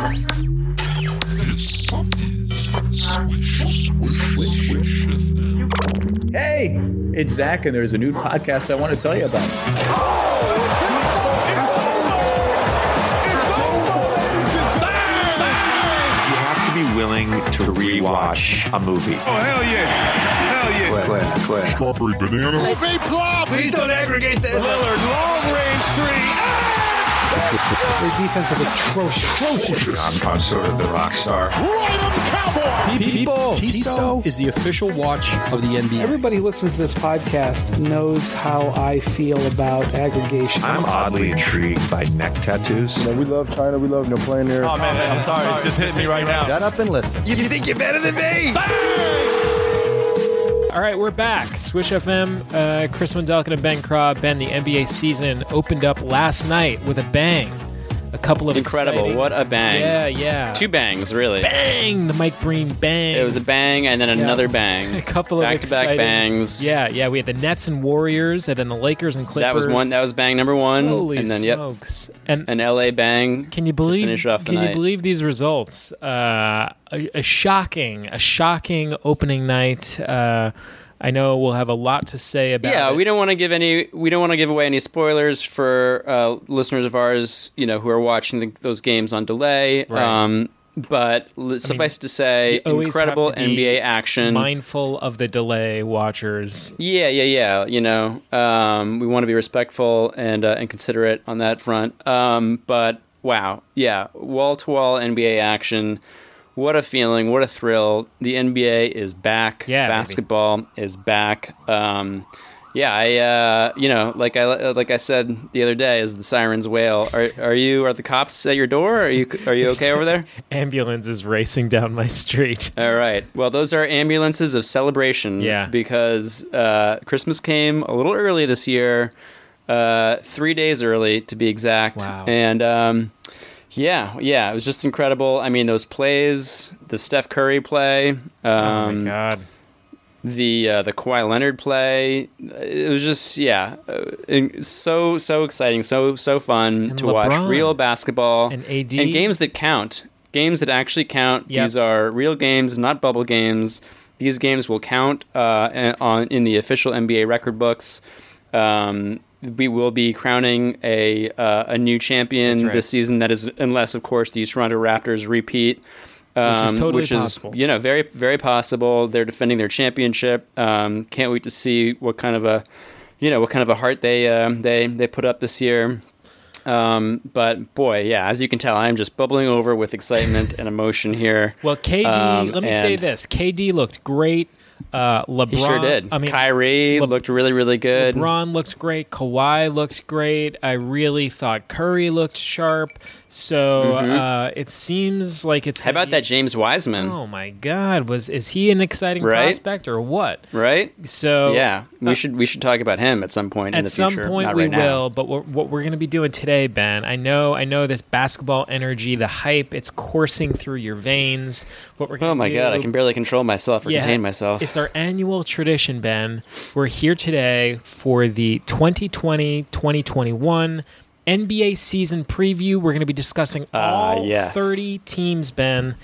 This is Swish, Swish, Swish FM. Hey, it's Zach, and there's a new podcast I want to tell you about. Oh, you have to be willing to rewatch a movie. Oh, hell yeah. Hell yeah. Quit, quit. Strawberry banana. Please don't aggregate this. Lillard, long range three. Ah! Their defense is atrocious. I'm, I'm sort of the rock star. Right on the cowboy. People, Tissot is the official watch of the NBA. Everybody who listens to this podcast knows how I feel about aggregation. I'm oddly intrigued by neck tattoos. You know, we love China. We love no know, playing there. Oh, man, I'm sorry. It's just hitting me right now. Shut up and listen. You think you're better than me? All right, we're back. Swish FM, uh, Chris Wendelkin and Ben Craw. Ben, the NBA season opened up last night with a bang. A couple of Incredible. exciting- What a bang. Yeah, yeah. Two bangs, really. bang. The Mike Breen bang. It was a bang and then another bang. a couple of back to back bangs. Yeah, yeah. We had the Nets and Warriors, and then the Lakers and Clippers. That was one. That was bang number one. Holy and then yep, smokes! And an LA bang. Can you believe? finish off can you believe these results? Uh, a, a shocking, a shocking opening night. Uh, I know we'll have a lot to say about. Yeah, it. we don't want to give any. We don't want to give away any spoilers for uh, listeners of ours, you know, who are watching the, those games on delay. Right. Um, but l- suffice to say, incredible to NBA action. Mindful of the delay, watchers. Yeah, yeah, yeah. You know, um, we want to be respectful and uh, and considerate on that front. Um, but wow, yeah, wall to wall NBA action. What a feeling! What a thrill! The NBA is back. Yeah, baby. basketball is back. Um, yeah, I uh, you know, like I like I said the other day, as the sirens wail. Are are you are the cops at your door? Are you are you okay over there? Ambulance is racing down my street. All right. Well, those are ambulances of celebration. Yeah. Because uh, Christmas came a little early this year, uh, three days early to be exact. Wow. And um, yeah, yeah, it was just incredible. I mean, those plays, the Steph Curry play, oh um, my god! the uh, the Kawhi Leonard play. It was just yeah, uh, so so exciting, so so fun And to watch real basketball And AD. and games that count. Games that actually count. Yep. These are real games, not bubble games. These games will count uh, on in the official NBA record books. Um, we will be crowning a uh, a new champion right. this season. That is, unless of course the Toronto Raptors repeat, um, Which is totally which possible. is you know very very possible. They're defending their championship. Um, can't wait to see what kind of a you know what kind of a heart they uh, they they put up this year. Um, but boy, yeah, as you can tell, I'm just bubbling over with excitement and emotion here. Well, KD. Um, let me say this: KD looked great. Uh, LeBron. He sure did. I mean, Kyrie Le- looked really really good. LeBron looks great. Kawhi looks great. I really thought Curry looked sharp. So uh, it seems like it's. Mm-hmm. How about that James Wiseman? Oh my God! Was is he an exciting Right? prospect or what? Right? So yeah, we should we should talk about him at some point in At the some future. point not we right now. will, but what, what we're going to be doing today, Ben, I know, I know this basketball energy, the hype, it's coursing through your veins. What we're Oh my do, god, I can barely control myself or Yeah, contain myself. It's our annual tradition, Ben. We're here today for the 2020-2021 NBA season preview. We're going to be discussing Ah, all yes. 30 teams, Ben.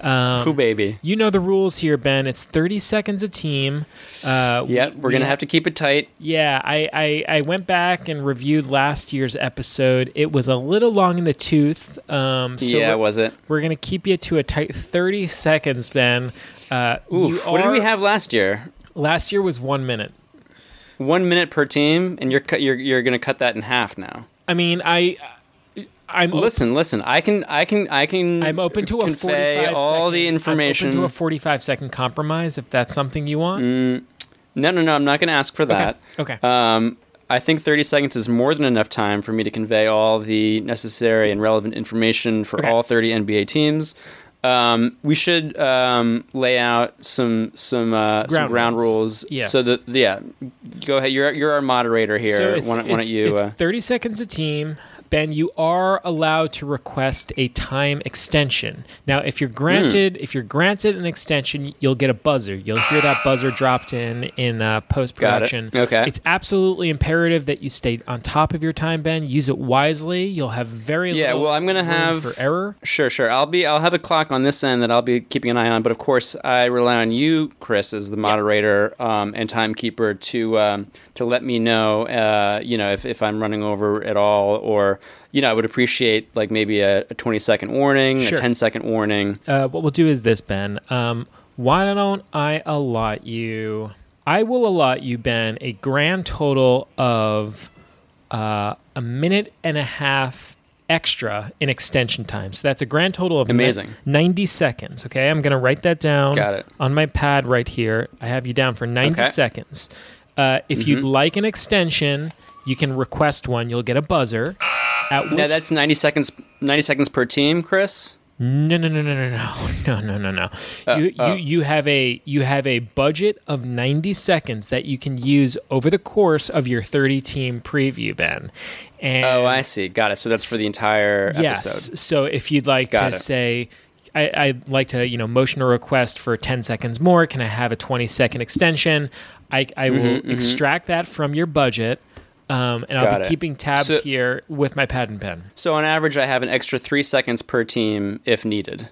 Um, Cool baby. You know the rules here, Ben. It's 30 seconds a team. Uh, Yep, we- we're gonna have to keep it tight. yeah, I, I, I went back and reviewed last year's episode. It was a little long in the tooth. Um, so yeah, we're, was it? we're going to keep you to a tight 30 seconds, Ben. Uh, Oof, you what did we have last year? Last year was one minute. One minute per team, and you're cut, you're you're gonna cut that in half now. I mean, I, I'm op- Listen, listen. I can I can I can. I'm open to a convey 45 all the information. I'm open to a 45 second compromise if that's something you want. no, no, no. I'm not gonna ask for that. Okay. Um, I think 30 seconds is more than enough time for me to convey all the necessary and relevant information for Okay. all 30 NBA teams. Um, we should um, lay out some some uh, some Ground ground rules. rules. Yeah. So that yeah, go ahead. You're you're our moderator here. So why, don't, why don't you? Uh, 30 seconds a team. Ben, you are allowed to request a time extension. Now, if you're granted if you're granted an extension, you'll get a buzzer. You'll hear that buzzer dropped in in uh, post production. It. Okay. It's absolutely imperative that you stay on top of your time, Ben. Use it wisely. You'll have very Yeah, little well, I'm gonna have for error. Sure, sure. I'll be. I'll have a clock on this end that I'll be keeping an eye on. But of course, I rely on you, Chris, as the moderator um, and timekeeper to um, to let me know. Uh, you know, if, if I'm running over at all, or you know, I would appreciate like maybe a, a 20 second warning, Sure. a 10 second warning. Uh, what we'll do is this, Ben. Um, why don't I allot you? I will allot you, Ben, a grand total of uh, a minute and a half extra in extension time. So that's a grand total of Amazing. 90 seconds. Okay, I'm going to write that down Got it. on my pad right here. I have you down for 90 Okay. Mm-hmm. seconds. Uh, if you'd like an extension, you can request one. You'll get a buzzer. At which Now that's 90 seconds. 90 seconds per team, Chris. no, no, no, no, no, no, no, no, no, no. Uh, you, oh. you, you have a you have a budget of ninety seconds that you can use over the course of your thirty team preview, Ben. And Oh, I see. Got it. So that's for the entire yes. episode. So if you'd like Got to it. say. I, I'd like to, you know, motion a request for 10 seconds more. Can I have a 20 second extension? I, I will Mm-hmm, extract that from your budget, um, and I'll be it. keeping tabs So- here with my pad and pen. So on average, I have an extra three seconds per team if needed.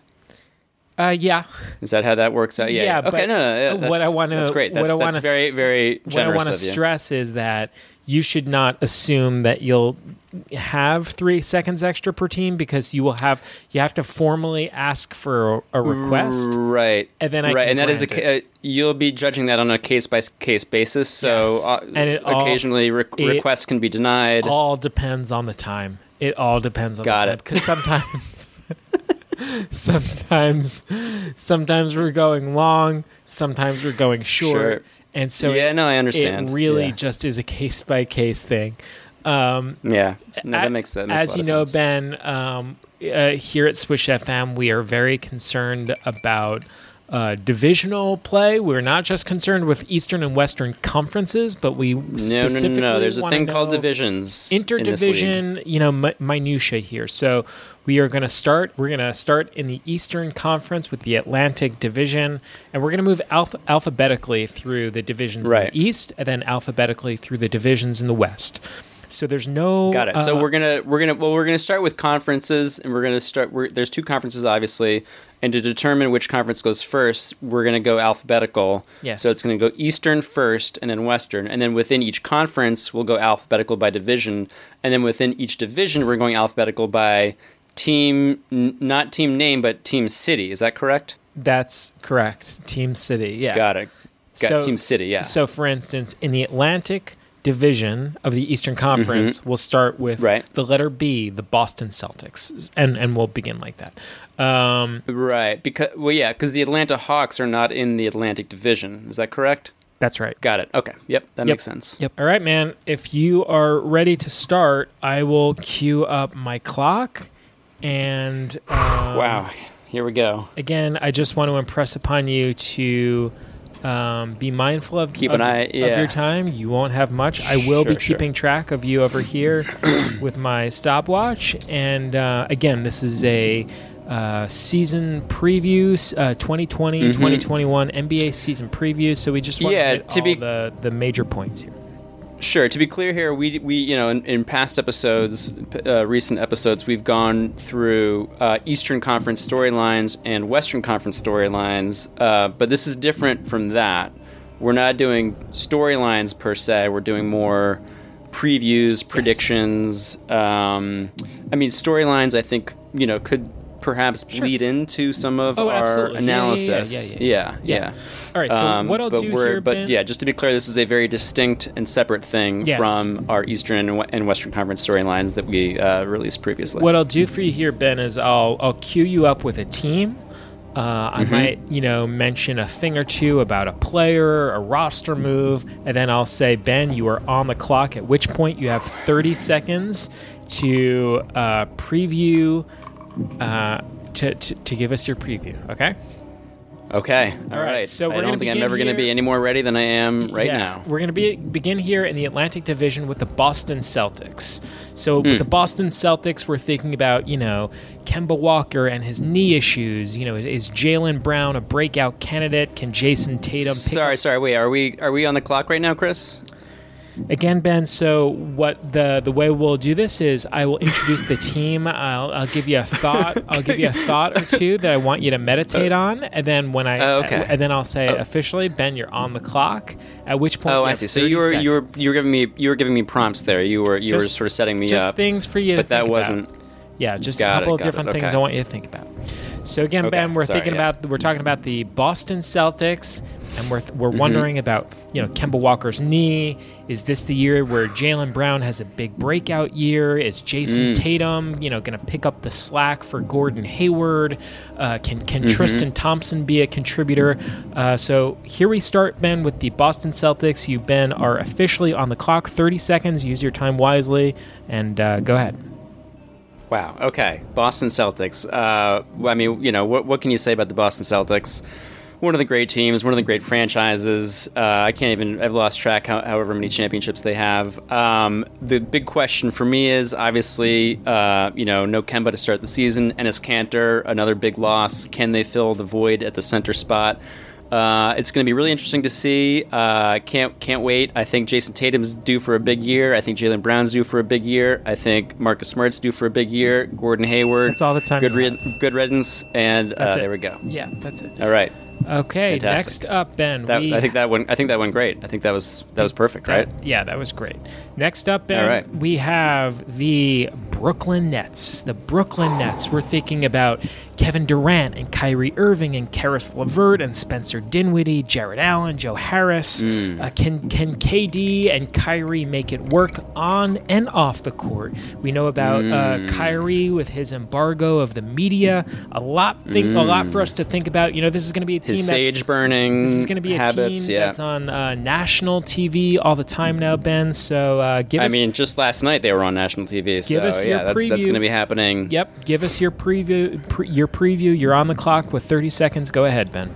Uh, yeah, Is that how that works out? Yeah. Yeah, okay. but No, no, yeah, what I wanna- That's great. what That's, I that's wanna very, very what I want to stress is that you should not assume that you'll have three seconds extra per team because you will have you have to formally ask for a, a request. Right. And then I right, and that is a ca- uh, you'll be judging that on a case by case basis. So Yes. uh, And it all- occasionally re- it requests can be denied. All depends on the time. It all depends on Got the time it. because sometimes. sometimes sometimes we're going long sometimes we're going short Sure. And so Yeah, it, no, I understand. it really Yeah. just is a case by case thing um, yeah, no, that makes a As you know, sense. Ben, um, uh, here at Swish FM, we are very concerned about uh, divisional play. We're not just concerned with Eastern and Western conferences, but we No, no, no, no. There's a thing called divisions. in interdivision. You know, mi- minutia here. So we are going to start. We're going to start in the Eastern Conference with the Atlantic Division, and we're going to move alph- alphabetically through the divisions Right. in the East, and then alphabetically through the divisions in the West. So there's no Got it. so uh, we're gonna we're gonna well we're gonna start with conferences, and we're gonna start. We're, there's two conferences, obviously, and to determine which conference goes first, we're gonna go alphabetical. Yes. So it's gonna go Eastern first, and then Western, and then within each conference, we'll go alphabetical by division, and then within each division, we're going alphabetical by team, n- not team name, but team city. Is that correct? That's correct. Team City. Yeah. Got it. Got So- team city. Yeah. So, for instance, in the Atlantic Division of the Eastern Conference, we'll start with Mm-hmm. Right. the letter B, the Boston Celtics, and and we'll begin like that. Um, right. Because well, yeah, because the Atlanta Hawks are not in the Atlantic Division. Is that correct? that's right. Got it. Okay. Yep. That Yep. makes sense. Yep. All right, man. If you are ready to start, I will cue up my clock. And um, Wow. Here we go. again, I just want to impress upon you to um, be mindful of, Keep of, an eye- of your time. You won't have much. I will be Sure, sure. keeping track of you over here with my stopwatch. And uh, again, this is a uh, season previews, uh, 2020 2021 NBA season previews. So we just want Mm-hmm. Yeah, to to be- the, the major points here. Sure. To be clear here, we we you know in, in past episodes, uh, recent episodes, we've gone through uh, Eastern Conference storylines and Western Conference storylines, uh, but this is different from that. We're not doing storylines per se. We're doing more previews, predictions. Um, I mean, storylines. I think you know could perhaps bleed into some of Oh, our absolutely. Yeah, yeah, yeah, analysis. yeah, yeah, yeah, yeah. All right, so what I'll Um, but do here, but Ben- yeah, just to be clear, this is a very distinct and separate thing Yes. from our Eastern and and Western Conference storylines that we uh, released previously. What I'll do for you here, Ben, is I'll I'll cue you up with a team. Uh, I Mm-hmm. might, you know, mention a thing or two about a player, a roster move, and then I'll say, Ben, you are on the clock. At which point you have 30 seconds to uh, preview, uh, to, to to give us your preview. Okay. Okay. All All right, right. so I we're don't think I'm ever going to be any more ready than I am right Yeah, now. We're going to be begin here in the Atlantic Division with the Boston Celtics. So Hmm. with the Boston Celtics, we're thinking about you know Kemba Walker and his knee issues. You know, is Jaylen Brown a breakout candidate? Can Jayson Tatum? Pick Sorry, sorry. Wait, are we are we on the clock right now, Chris? Again, Ben. So what the the way we'll do this is I will introduce the team. I'll, I'll give you a thought. I'll give you a thought or two that I want you to meditate oh. on, and then when I Oh, okay. and then I'll say oh. officially, Ben, you're on the clock. At which point, Oh, I see. So you were you were you were giving me you were giving me prompts there. You were you were sort of setting me just up. things for you to but that think wasn't. Yeah, just Got a couple it, of got it, different things okay. I want you to think about. So again, Okay, Ben, we're sorry, thinking yeah. about we're talking about the Boston Celtics, and we're we're Mm-hmm. wondering about you know Kemba Walker's knee. Is this the year where Jaylen Brown has a big breakout year? Is Jayson Mm. Tatum you know going to pick up the slack for Gordon Hayward? Uh, can can Mm-hmm. Tristan Thompson be a contributor? Uh, so here we start, Ben, with the Boston Celtics. You, Ben, are officially on the clock. Thirty seconds. Use your time wisely, and uh, go ahead. Wow. Okay. Boston Celtics. Uh, I mean, you know, what, what can you say about the Boston Celtics? One of the great teams, one of the great franchises. Uh, I can't even, I've lost track how, however many championships they have. Um, the big question for me is obviously, uh, you know, no Kemba to start the season. Enes Kanter, another big loss. Can they fill the void at the center spot? Uh, it's going to be really interesting to see. Uh, can't can't wait. I think Jayson Tatum's due for a big year. I think Jaylen Brown's due for a big year. I think Marcus Smart's due for a big year. Gordon Hayward. That's all the time Good rid- good riddance. And uh, there we go. Yeah, that's it. All right. Okay, Fantastic. next up, Ben. That, we, I think that went. I think that went great. I think that was that was perfect, that- right? Yeah, that was great. Next up, Ben, All right. we have the Brooklyn Nets. The Brooklyn Nets. We're thinking about Kevin Durant and Kyrie Irving and Caris LeVert and Spencer Dinwiddie, Jarrett Allen, Joe Harris. Mm. Uh, can can KD and Kyrie make it work on and off the court? We know about uh, Mm. Kyrie with his embargo of the media. A lot thing, a lot for us to think about. You know, this is going to be a team Mm. His that's sage burning this is going to be a habits. team yeah. that's on uh, national TV all the time now, Ben. So uh, give I us, mean, just last night they were on national TV. So us your yeah, that's that's going to be happening. yep, give us your preview. Pre- your preview. You're on the clock with 30 seconds. Go ahead, Ben.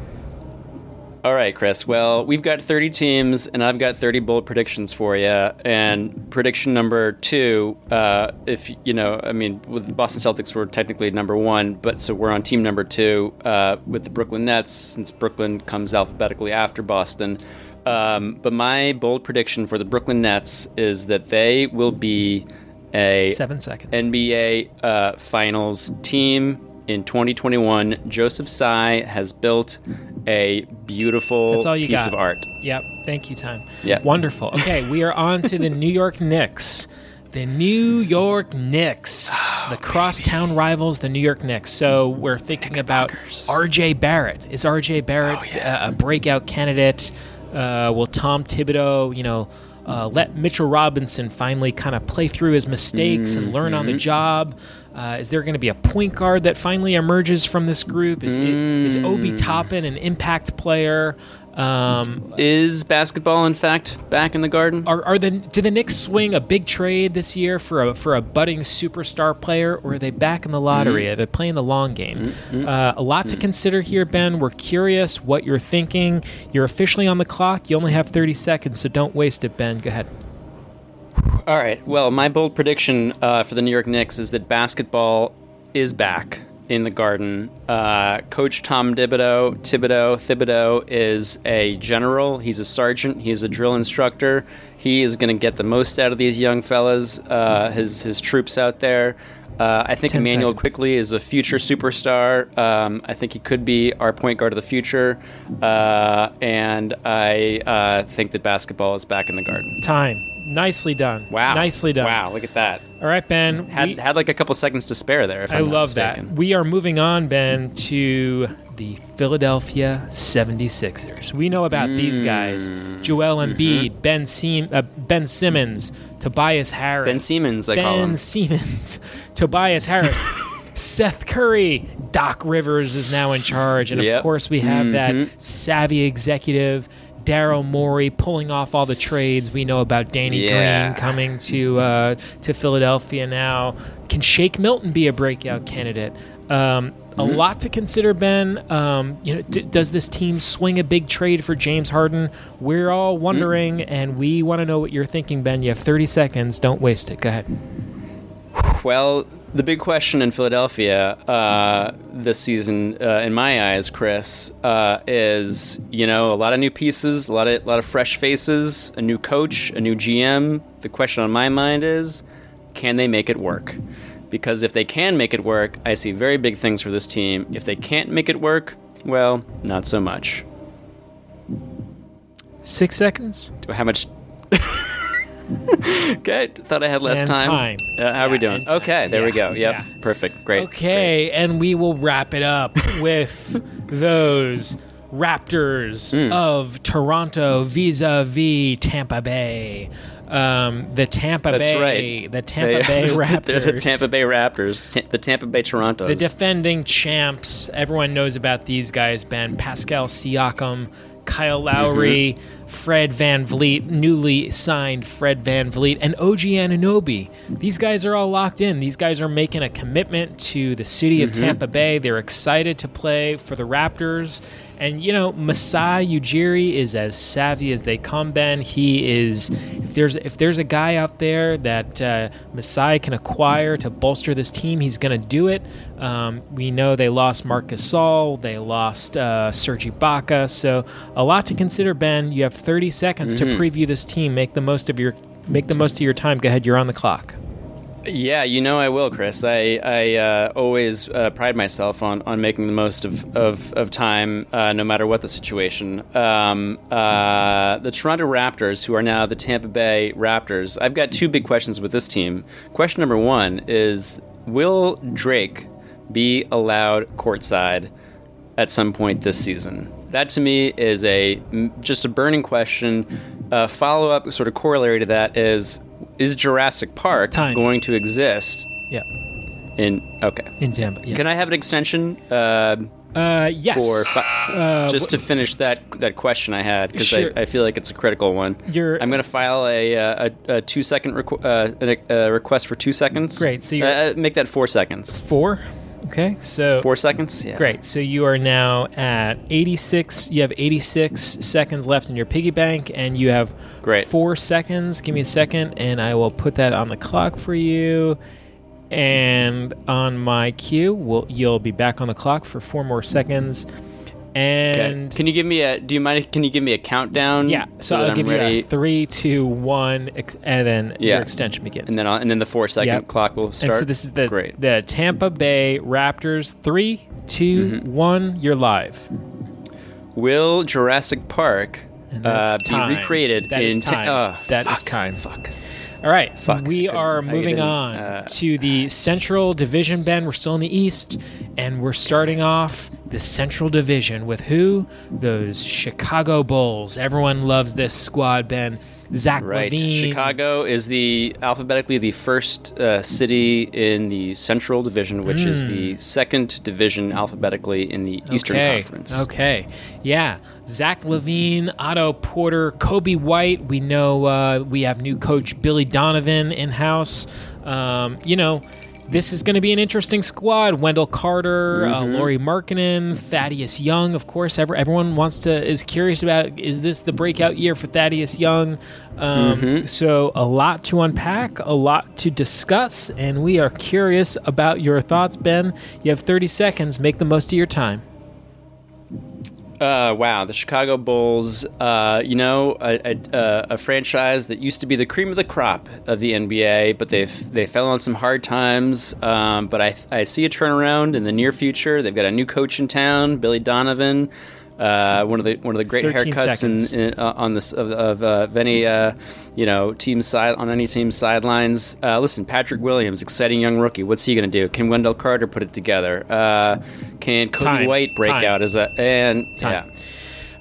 All right, Chris. Well, we've got 30 teams, and I've got 30 bold predictions for you. And prediction number two, uh, if you know, I mean, with the Boston Celtics, we're technically number one, but so we're on team number two uh, with the Brooklyn Nets, since Brooklyn comes alphabetically after Boston. Um, but my bold prediction for the Brooklyn Nets is that they will be a Seven seconds. NBA uh, Finals team in 2021. Joseph Tsai has built a beautiful That's all you piece got. of art. Yep. Thank you, time. Yeah. Wonderful. Okay, we are on to the New York Knicks. The New York Knicks, Oh, the crosstown rivals, the New York Knicks. So we're thinking about R.J. Barrett. Is R.J. Barrett Oh, a, a breakout candidate? Uh, will Tom Thibodeau, you know, uh, let Mitchell Robinson finally kind of play through his mistakes and learn Mm-hmm. on the job? Uh, is there going to be a point guard that finally emerges from this group? Is, is Mm. Obi Toppin an impact player? Um, Is basketball, in fact, back in the garden? are, are the did the Knicks swing a big trade this year for a for a budding superstar player, or are they back in the lottery? Are they playing the long game? Uh, a lot to consider here, Ben. We're curious what you're thinking. You're officially on the clock. You only have 30 seconds, so don't waste it, Ben. Go ahead. All right. Well, my bold prediction uh, for the New York Knicks is that basketball is back in the Garden. Uh, Coach Tom Thibodeau, Thibodeau, Thibodeau is a general. He's a sergeant. He's a drill instructor. He is going to get the most out of these young fellas, uh, his his troops out there. Uh, I think 10 Immanuel seconds. Quickley is a future superstar. Um, I think he could be our point guard of the future. Uh, and I uh, think that basketball is back in the Garden. Time. Nicely done. Wow. Nicely done. Wow, look at that. All right, Ben. Had we- had like a couple seconds to spare there. If I I'm love that. We are moving on, Ben, to the Philadelphia 76ers. We know about these guys Mm. Joel Mm-hmm. Embiid, ben, Sim- uh, ben Simmons, Tobias Harris. Ben Simmons, I ben call him. Siemens, Tobias Harris, Seth Curry, Doc Rivers is now in charge. And of Yep. Mm-hmm. course, we have that savvy executive. Daryl Morey pulling off all the trades. We know about Danny Yeah. Green coming to uh, to Philadelphia now. Can Shake Milton be a breakout candidate? Um, a lot to consider, Ben. Um, you know, d- does this team swing a big trade for James Harden? We're all wondering, and we want to know what you're thinking, Ben. You have 30 seconds. Don't waste it. Go ahead. Well, the big question in Philadelphia uh, this season, uh, in my eyes, Chris, uh, is you know a lot of new pieces, a lot of a lot of fresh faces, a new coach, a new GM. The question on my mind is, can they make it work? Because if they can make it work, I see very big things for this team. If they can't make it work, well, not so much. Six seconds. Do- How much? Good. Thought I had less And time. time. Uh, how are we doing? Okay, there we go. Yep. yeah. Perfect. Great. Okay, and we will wrap it up with those Raptors Hmm. of Toronto vis-a-vis Tampa Bay. Um, the Tampa That's Bay, right. the Tampa Bay Raptors. They're the Tampa Bay Raptors. The Tampa Bay Torontos. The defending champs. Everyone knows about these guys, Ben. Pascal Siakam, Kyle Lowry, Mm-hmm. Fred VanVleet, newly signed Fred VanVleet, and OG Anunoby. These guys are all locked in. These guys are making a commitment to the city of Mm-hmm. Tampa Bay. They're excited to play for the Raptors. And, you know, Masai Ujiri is as savvy as they come, Ben. He is, if there's, if there's a guy out there that uh, Masai can acquire to bolster this team, he's going to do it. Um, we know they lost Marc Gasol, they lost uh, Serge Ibaka, so a lot to consider, Ben. You have 30 seconds to preview this team. Make the most of your make the most of your time. Go ahead, you're on the clock. Yeah, you know I will, Chris. I I uh, always uh, pride myself on, on making the most of of, of time, uh, no matter what the situation. Um, uh, the Toronto Raptors, who are now the Tampa Bay Raptors, I've got two big questions with this team. Question number one is: Will Drake be allowed courtside at some point this season? That to me is a just a burning question. Uh, follow up, sort of corollary to that is: Is Jurassic Park Time. going to exist Yeah, in? Okay. in Tampa. Yeah. Can I have an extension uh, uh, yes. for fi- Uh, just to finish that that question I had because Sure. I, I feel like it's a critical one. You're- I'm going to file a, uh, a, a two second requ- uh, a, a request for two seconds. Great, so you're- uh, uh, make that four seconds. four. Okay, so Four seconds. Yeah. Great. So you are now at 86. You have 86 seconds left in your piggy bank, and you have Great. four seconds. Give me a second, and I will put that on the clock for you. And on my cue, we'll, you'll be back on the clock for four more seconds. Okay. And Can you give me a? Do you mind? Can you give me a countdown? yeah, so, that I'll I'm give ready. you a three, two, one, ex- and then Yeah. your extension begins. and then I'll, and then the four second Yep. clock will start. And so this is the great. the Tampa Bay Raptors. Three, two, Mm-hmm. one. You're live. Will Jurassic Park uh, be recreated That is in? ta- time. oh, That is fuck, time. Fuck. All right, Fuck, we are moving on uh, to the Central Division. Ben, we're still in the East, and we're starting off the Central Division with who? Those Chicago Bulls. Everyone loves this squad. Ben, Zach Right. LaVine. Chicago is the alphabetically the first uh, city in the Central Division, which is the second division alphabetically in the Eastern Hmm. okay. Conference. Okay. Yeah. Zach LaVine, Otto Porter, Coby White. We know uh, we have new coach Billy Donovan in house. Um, you know, this is going to be an interesting squad. Wendell Carter, uh, Mm-hmm. Lauri Markkanen, Thaddeus Young. Of course, ever, everyone wants to is curious about is this the breakout year for Thaddeus Young? Um, Mm-hmm. So a lot to unpack, a lot to discuss, and we are curious about your thoughts, Ben. You have 30 seconds. Make the most of your time. Uh, wow, the Chicago Bulls. Uh, you know, a, a, uh, a franchise that used to be the cream of the crop of the NBA, but they've they fell on some hard times. Um, but I I see a turnaround in the near future. They've got a new coach in town, Billy Donovan. Uh, one of the one of the great haircuts in, in, uh, on this of, of, uh, of any uh, you know team side on any team sidelines. Uh, listen, Patrick Williams, exciting young rookie. What's he going to do? Can Wendell Carter put it together? Uh, can Coby Time. White break Time. out as a and Time. yeah.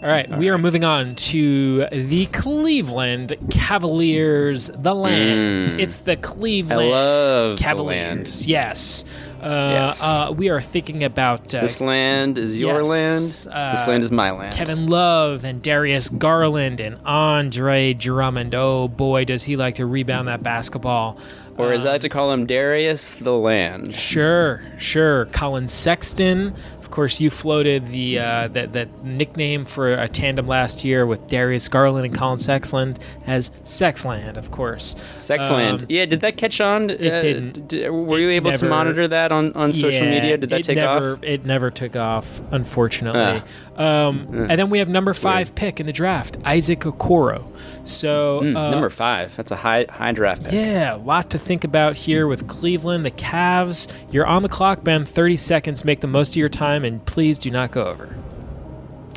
All right, we are moving on to the Cleveland Cavaliers, the land. It's the I Cleveland love the Cavaliers. Yes. Uh, Yes. Uh, we are thinking about uh, This land is your yes, land. this uh, land is my land. Kevin Love and Darius Garland and Andre Drummond. Oh boy, does he like to rebound that basketball. or as I like to call him, Darius the Land. Sure, sure. Collin Sexton. Of course, you floated the uh, that that nickname for a tandem last year with Darius Garland and Collin Sexland as Sexland, of course. Sexland. Um, yeah, did that catch on? It didn't. D- were you It able to monitor that on, on social Yeah, media? Did that take never, off? It never took off, unfortunately. Ah. um, And then we have number five weird. pick in the draft, Isaac Okoro. So Hmm, uh, number five. That's a high high draft pick. Yeah, a lot to think about here with Cleveland, the Cavs. You're on the clock, Ben. 30 seconds. Make the most of your time, and please do not go over.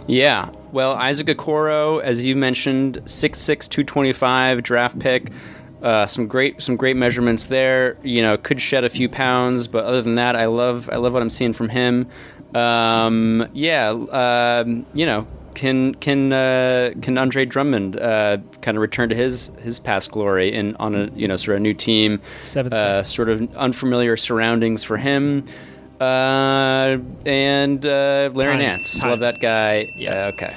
Yeah. Well, Isaac Okoro, as you mentioned, 6'6", 225 draft pick. Uh, some great some great measurements there. You know, could shed a few pounds, but other than that, I love I love what I'm seeing from him. Um, yeah, um, you know, can can uh, can Andre Drummond uh, kind of return to his his past glory in on a you know sort of new team, Seven uh, sort of unfamiliar surroundings for him. Uh, and uh, Larry Time. Nance, Time. love that guy. Yeah. Uh, okay.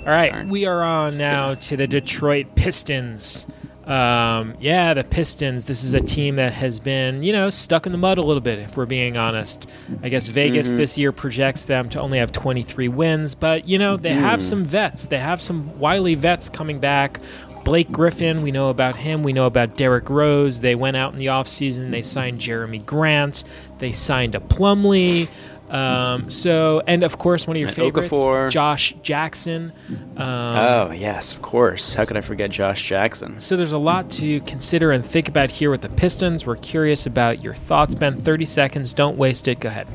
All right, Darn. we are on now to the Detroit Pistons. Um, yeah, the Pistons. This is a team that has been, you know, stuck in the mud a little bit, if we're being honest. I guess Vegas this year projects them to only have 23 wins, but, you know, they have some vets. They have some wily vets coming back. Blake Griffin, we know about him. We know about Derrick Rose. They went out in the offseason. They signed Jerami Grant. They signed a Plumlee. Um, so, and of course, one of your And favorites, Okafor. Josh Jackson. Um, Oh yes, of course. How could I forget Josh Jackson? so there's a lot to consider and think about here with the Pistons. We're curious about your thoughts, Ben. 30 seconds. Don't waste it. Go ahead.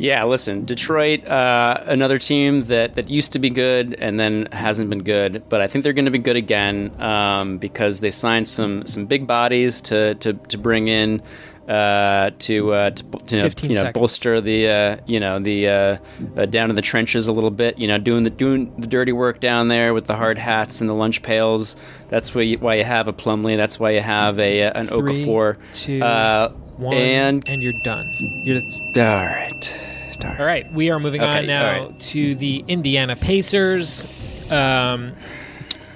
Yeah, listen, Detroit, uh, another team that, that used to be good and then hasn't been good, but I think they're going to be good again um, because they signed some some big bodies to to, to bring in uh, to uh, to, to 15 you know seconds. bolster the uh, you know the uh, uh, down in the trenches a little bit. You know, doing the doing the dirty work down there with the hard hats and the lunch pails. That's why you, why you have a Plumlee. That's why you have a uh, an Three, Okafor. two, uh, One, and and you're done. You're, it's- all right. Darn. all right, we are moving Okay, on now right. to the Indiana Pacers. Um,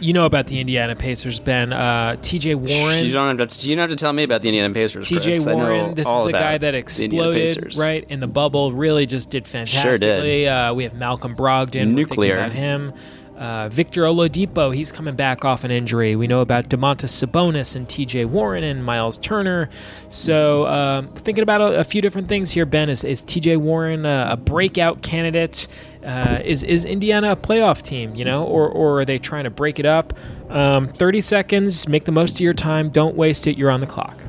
you know about the Indiana Pacers, Ben. Uh, TJ Warren. You don't have to. You don't have to tell me about the Indiana Pacers. TJ Chris. I know Warren, this is a guy that exploded right in the bubble. Really, just did Sure fantastically. did. Uh, we have Malcolm Brogdon. Nuclear. about him. Uh, Victor Oladipo, he's coming back off an injury. We know about Domantas Sabonis and T.J. Warren and Myles Turner. So, um, thinking about a, a few different things here. Ben, is, is T.J. Warren a breakout candidate? Uh, is is Indiana a playoff team? You know, or or are they trying to break it up? Um, Thirty seconds. Make the most of your time. Don't waste it. You're on the clock.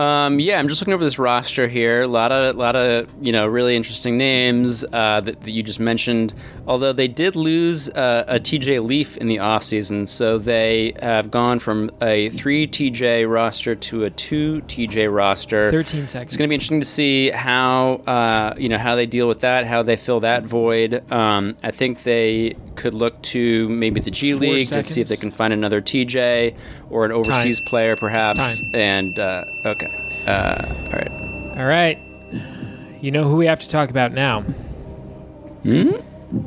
Um, yeah, I'm just looking over this roster here. A lot of, lot of, you know, really interesting names uh, that, that you just mentioned. Although they did lose uh, a TJ Leaf in the offseason, so they have gone from a three TJ roster to a two TJ roster. 13 seconds. It's going to be interesting to see how, uh, you know, how they deal with that, how they fill that void. Um, I think they could look to maybe the G Four League to see if they can find another TJ or an overseas player, perhaps. time. And uh, okay, uh, all right. All right. You know who we have to talk about now? Hmm?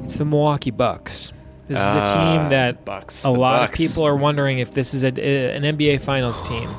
It's the Milwaukee Bucks. This is a Ah, team that Bucks, a lot Bucks. of people are wondering if this is a, an NBA Finals team.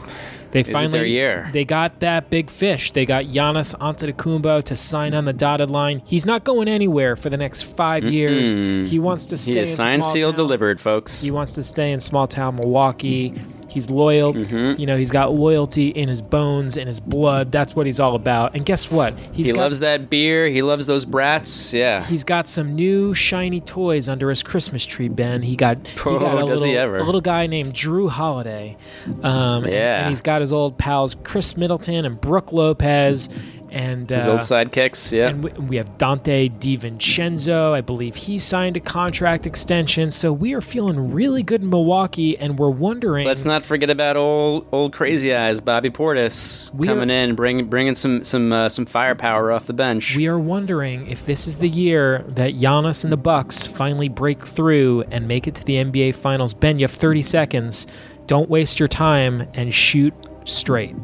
They finally they got that big fish. They got Giannis Antetokounmpo to sign on the dotted line. He's not going anywhere for the next 5 years. He wants to stay He in is signed, small sealed, town. delivered, folks. He wants to stay in small town Milwaukee. He's loyal. You know, he's got loyalty in his bones, in his blood. That's what he's all about. And guess what? He's he got, loves that beer. He loves those brats. Yeah. He's got some new shiny toys under his Christmas tree, Ben. He got, he got a, does little, he ever. a little guy named Jrue Holiday. Um, and- Yeah. And, he's got his old pals Khris Middleton and Brook Lopez. And His uh, old sidekicks. Yeah. and we, we have Donte DiVincenzo. I believe he signed a contract extension. So we are feeling really good in Milwaukee, and we're wondering. Let's not forget about old old crazy eyes Bobby Portis coming are- in, bringing bringing some some uh, some firepower off the bench. We are wondering if this is the year that Giannis and the Bucks finally break through and make it to the NBA Finals. Ben, you have 30 seconds. Don't waste your time and shoot straight.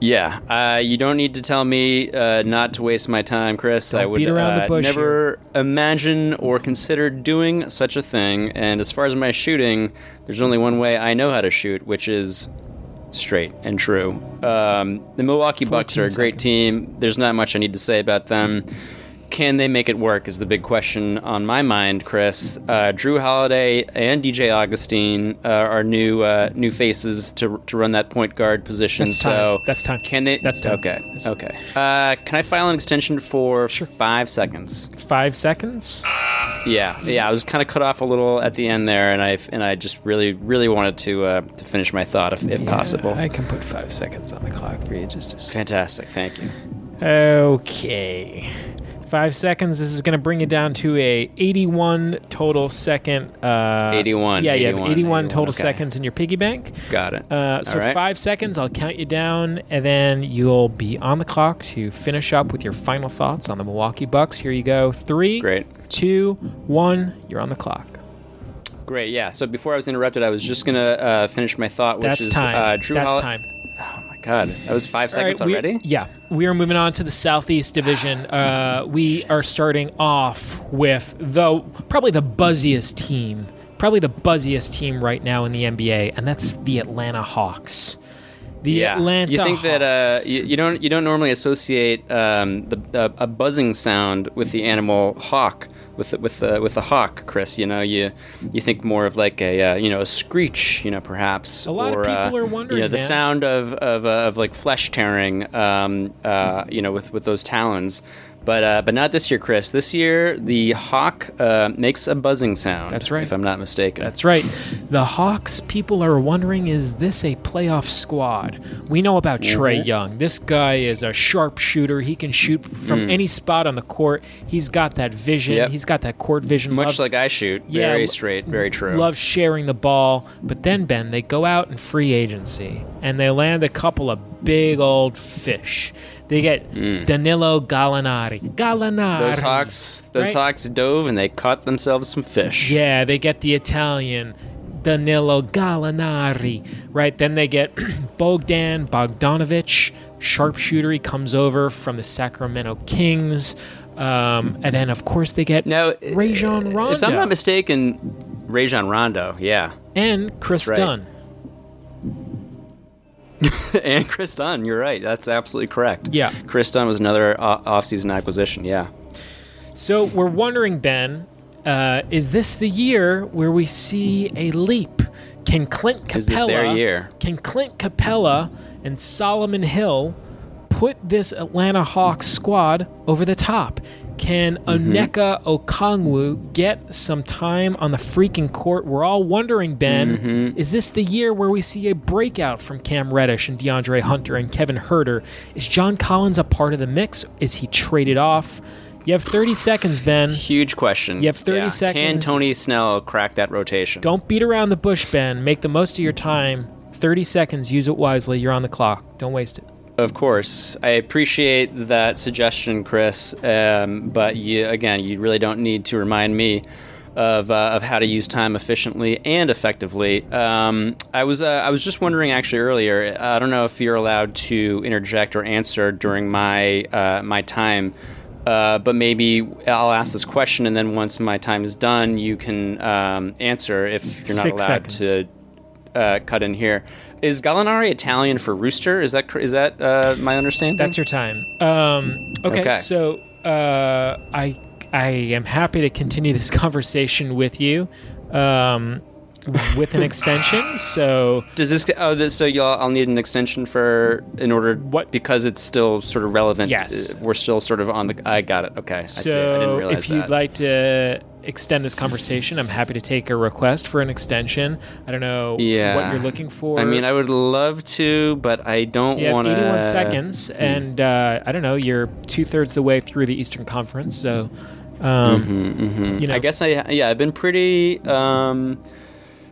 Yeah, uh, you don't need to tell me uh, not to waste my time, Chris. I Don't would around the uh, never imagine or consider doing such a thing. And as far as my shooting, there's only one way I know how to shoot, which is straight and true. Um, the Milwaukee Bucks are a great seconds. team. There's not much I need to say about them. Can they make it work? Is the big question on my mind, Chris. Uh, Jrue Holiday and DJ Augustin uh, are new uh, new faces to, to run that point guard position. That's time. so That's time. Can they? That's time. Okay. Okay. Uh, can I file an extension for five seconds? Five seconds. Yeah. Yeah. I was kind of cut off a little at the end there, and I and I just really really wanted to uh, to finish my thought if, if possible. I can put five seconds on the clock for you. Just to Fantastic. Thank you. Okay. Five seconds. This is going to bring you down to a 81 total second. Uh, 81, Yeah, you have 81, 81 total okay. seconds in your piggy bank. Got it. Uh, so right. five seconds. I'll count you down, and then you'll be on the clock to finish up with your final thoughts on the Milwaukee Bucks. Here you go. Three, Great. two, one. You're on the clock. Great. Yeah. So before I was interrupted, I was just gonna uh, finish my thought, which That's is time. Uh, Jrue That's Hol- time. Oh God, that was five All right, seconds we- already. yeah, we are moving on to the Southeast Division. Uh, we are starting off with the probably the buzziest team, probably the buzziest team right now in the NBA, and that's the Atlanta Hawks. The yeah. Atlanta. you think that uh, you, you don't you don't normally associate um, the uh, a buzzing sound with the animal hawk with the, with the with the hawk, Chris. You know you you think more of like a uh, you know a screech, you know perhaps. A lot of or, uh, are wondering, You know the man. sound of of, uh, of like flesh tearing. Um, uh, you know with with those talons. But, uh, but not this year, Chris. This year, the hawk uh, makes a buzzing sound. That's right. If I'm not mistaken. That's right. The Hawks, people are wondering, is this a playoff squad? We know about Trae Young. This guy is a sharpshooter. He can shoot from any spot on the court. He's got that vision. Yep. He's got that court vision. much Loves- like I shoot. Yeah, Very straight. Very true. Love sharing the ball. But then, Ben, they go out in free agency and they land a couple of big old fish. They get Danilo Gallinari. Gallinari. Those hawks, those Right? hawks dove and they caught themselves some fish. Yeah, they get the Italian Danilo Gallinari. Right, then they get Bogdan Bogdanovich, sharpshooter. He comes over from the Sacramento Kings. Um, and then, of course, they get Now, Rajon Rondo if I'm not mistaken, Rajon Rondo, yeah, and Kris right. Dunn. and Kris Dunn. You're right. That's absolutely correct. Yeah. Kris Dunn was another o- off-season acquisition. Yeah. So we're wondering, Ben, uh, is this the year where we see a leap? Can Clint Capela, Is this their year? Can Clint Capela and Solomon Hill put this Atlanta Hawks squad over the top? Can Mm-hmm. Okongwu get some time on the freaking court? We're all wondering, Ben, Mm-hmm. is this the year where we see a breakout from Cam Reddish and DeAndre Hunter and Kevin Huerter? Is John Collins a part of the mix? Is he traded off? You have 30 seconds, Ben. Huge question. You have 30 Yeah. Can. Tony Snell crack that rotation? Don't beat around the bush, Ben. Make the most of your time. 30 seconds. Use it wisely. You're on the clock. Don't waste it. Of course, I appreciate that suggestion, Chris. Um, but you, again, you really don't need to remind me of, uh, of how to use time efficiently and effectively. Um, I was uh, I was just wondering actually earlier. I don't know if you're allowed to interject or answer during my uh, my time. Uh, but maybe I'll ask this question, and then once my time is done, you can um, answer if you're not Six allowed seconds. to uh, cut in here. Is Gallinari Italian for rooster? Is that is that uh, my understanding? That's your time. Um, okay, Okay. so uh, I I am happy to continue this conversation with you um, with an extension. So Does this? Oh, this, so y'all, I'll need an extension for in order What- because it's still sort of relevant. Yes. uh, we're still sort of on the. I got it. Okay, I see. I didn't so realize if you'd that. like to extend this conversation, I'm happy to take a request for an extension. I don't know yeah, what you're looking for. I mean, I would love to, but I don't You have want to. 81 seconds, and uh, I don't know. You're two thirds the way through the Eastern Conference, so um, you know. I guess I yeah I've been pretty um,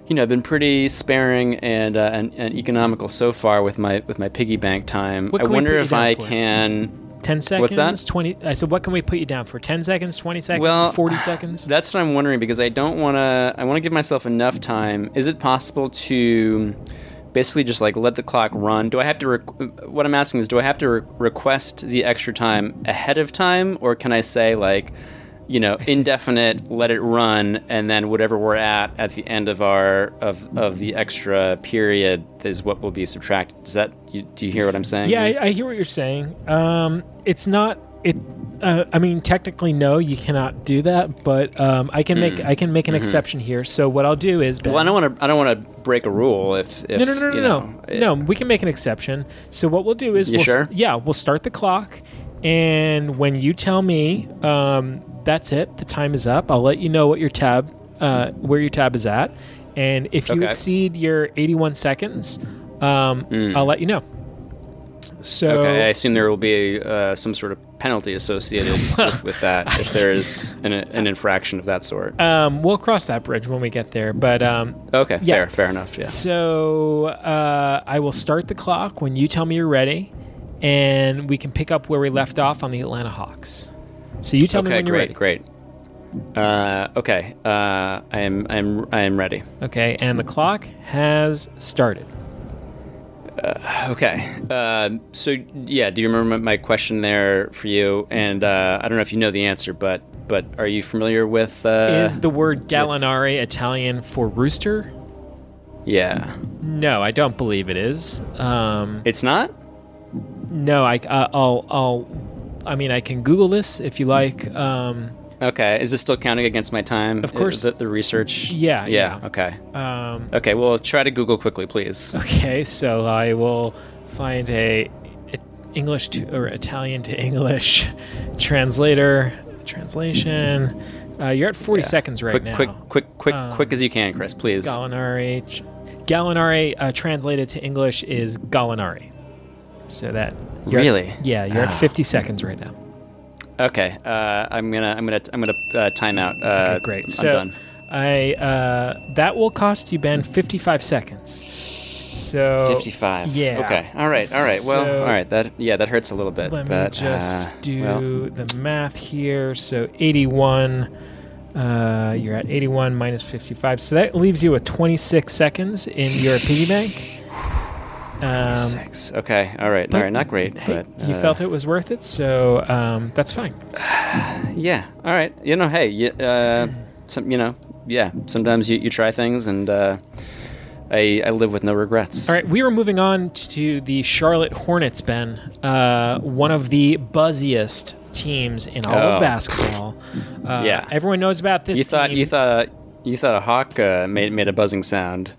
you know I've been pretty sparing and, uh, and and economical so far with my with my piggy bank time. I wonder if I for? can. Ten seconds. what's that? Twenty. I said, what can we put you down for? Ten seconds, twenty seconds, Well, forty seconds. That's what I'm wondering because I don't want to. I want to give myself enough time. Is it possible to basically just like let the clock run. Do I have to? What I'm asking is, do I have to re- request the extra time ahead of time, or can I say like, you know, indefinite, let it run, and then whatever we're at at the end of our of of the extra period is what will be subtracted? Does that? You, do you hear what I'm saying? Yeah, I, I hear what you're saying. Um, it's not it. Uh, I mean, technically, no, you cannot do that. But um, I can make I can make an exception here. So what I'll do is, Ben, Mm. Mm-hmm. Well, I don't want to. I don't want to break a rule. If, if no, no, no, no, you no, know, it- no. We can make an exception. So what we'll do is, You we'll, sure? Yeah, we'll start the clock, and when you tell me um, that's it, the time is up. I'll let you know what your tab, uh, where your tab is at, and if you Okay. exceed your 81 seconds, um, I'll let you know. So. Okay, I assume there will be uh, some sort of penalty associated with, with that if there is an, an infraction of that sort. um, we'll cross that bridge when we get there. But um, Okay, yeah. fair, fair enough. Yeah. So uh, I will start the clock when you tell me you're ready, and we can pick up where we left off on the Atlanta Hawks. So you tell me Okay, when you're great, ready. great. Uh, okay, uh, I am, I am, I am ready. Okay, and the clock has started. Okay. Uh, so yeah, do you remember my question there for you? And uh, I don't know if you know the answer, but but are you familiar with? Uh, Is the word Gallinari Italian for rooster? yeah? No, I don't believe it is. Um, It's not. no, I, uh, I'll, I'll, I mean, I can Google this if you like. Um, Okay. Is this still counting against my time? Of course. The, the research. Yeah, Yeah. yeah. Okay. um, Okay. Well, try to Google quickly, please. Okay, so I will find a, a English to or Italian to English translator translation. Uh, you're at 40 seconds right quick, now. quick, quick, quick, Um, quick as you can, Chris. Please. Gallinari, Gallinari uh, translated to English is Gallinari. So that you're at- Really? yeah, you're at Ah. 50 seconds right now. Okay. Uh, I'm gonna, I'm gonna, I'm gonna uh, time out. Uh, Okay, great. I'm so done. I uh, that will cost you Ben 55 seconds. So 55. yeah. Okay. All right. All right. Well. All right. That. Yeah. That hurts a little bit. Let but, me just uh, do well, the math here. So 81, uh, you're at 81 minus 55. So that leaves you with 26 seconds in your piggy bank. Um, six. Okay. All right. All right. Not great, hey, but you uh, felt it was worth it, so um, that's fine. Yeah. All right. You know. Hey. You, uh, some. You know. Yeah. Sometimes you, you try things, and uh, I I live with no regrets. All right, we are moving on to the Charlotte Hornets, Ben. Uh, one of the buzziest teams in all Oh. of basketball. Uh, Yeah. everyone knows about this. You thought team. you thought you thought a hawk uh, made made a buzzing sound.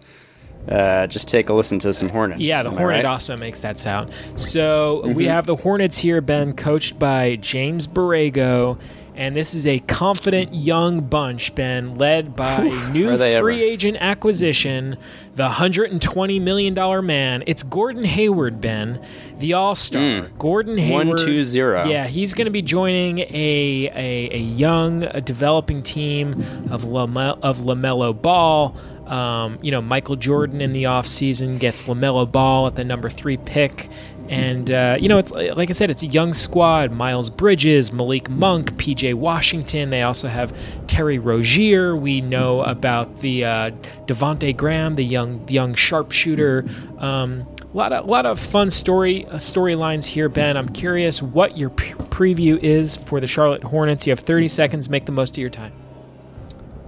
Uh, just take a listen to some hornets. Yeah, the Am Hornet right? Mm-hmm. also makes that sound. So we have the Hornets here, Ben, coached by James Borrego. And this is a confident young bunch, Ben, led by new free ever. agent acquisition, the $120 million man. It's Gordon Hayward, Ben, the all star. Gordon Hayward. Hmm. One, two, zero. Yeah, he's going to be joining a, a, a young, a developing team of, Lame- of LaMelo Ball. Um, you know, Michael Jordan in the offseason gets LaMelo Ball at the number three pick. And, uh, you know, it's like I said, it's a young squad. Miles Bridges, Malik Monk, PJ Washington. They also have Terry Rozier. We know about the uh, Devonte Graham, the young young sharpshooter. Um, a lot of lot of fun story uh, storylines here, Ben. I'm curious what your pre- preview is for the Charlotte Hornets. You have 30 seconds. Make the most of your time.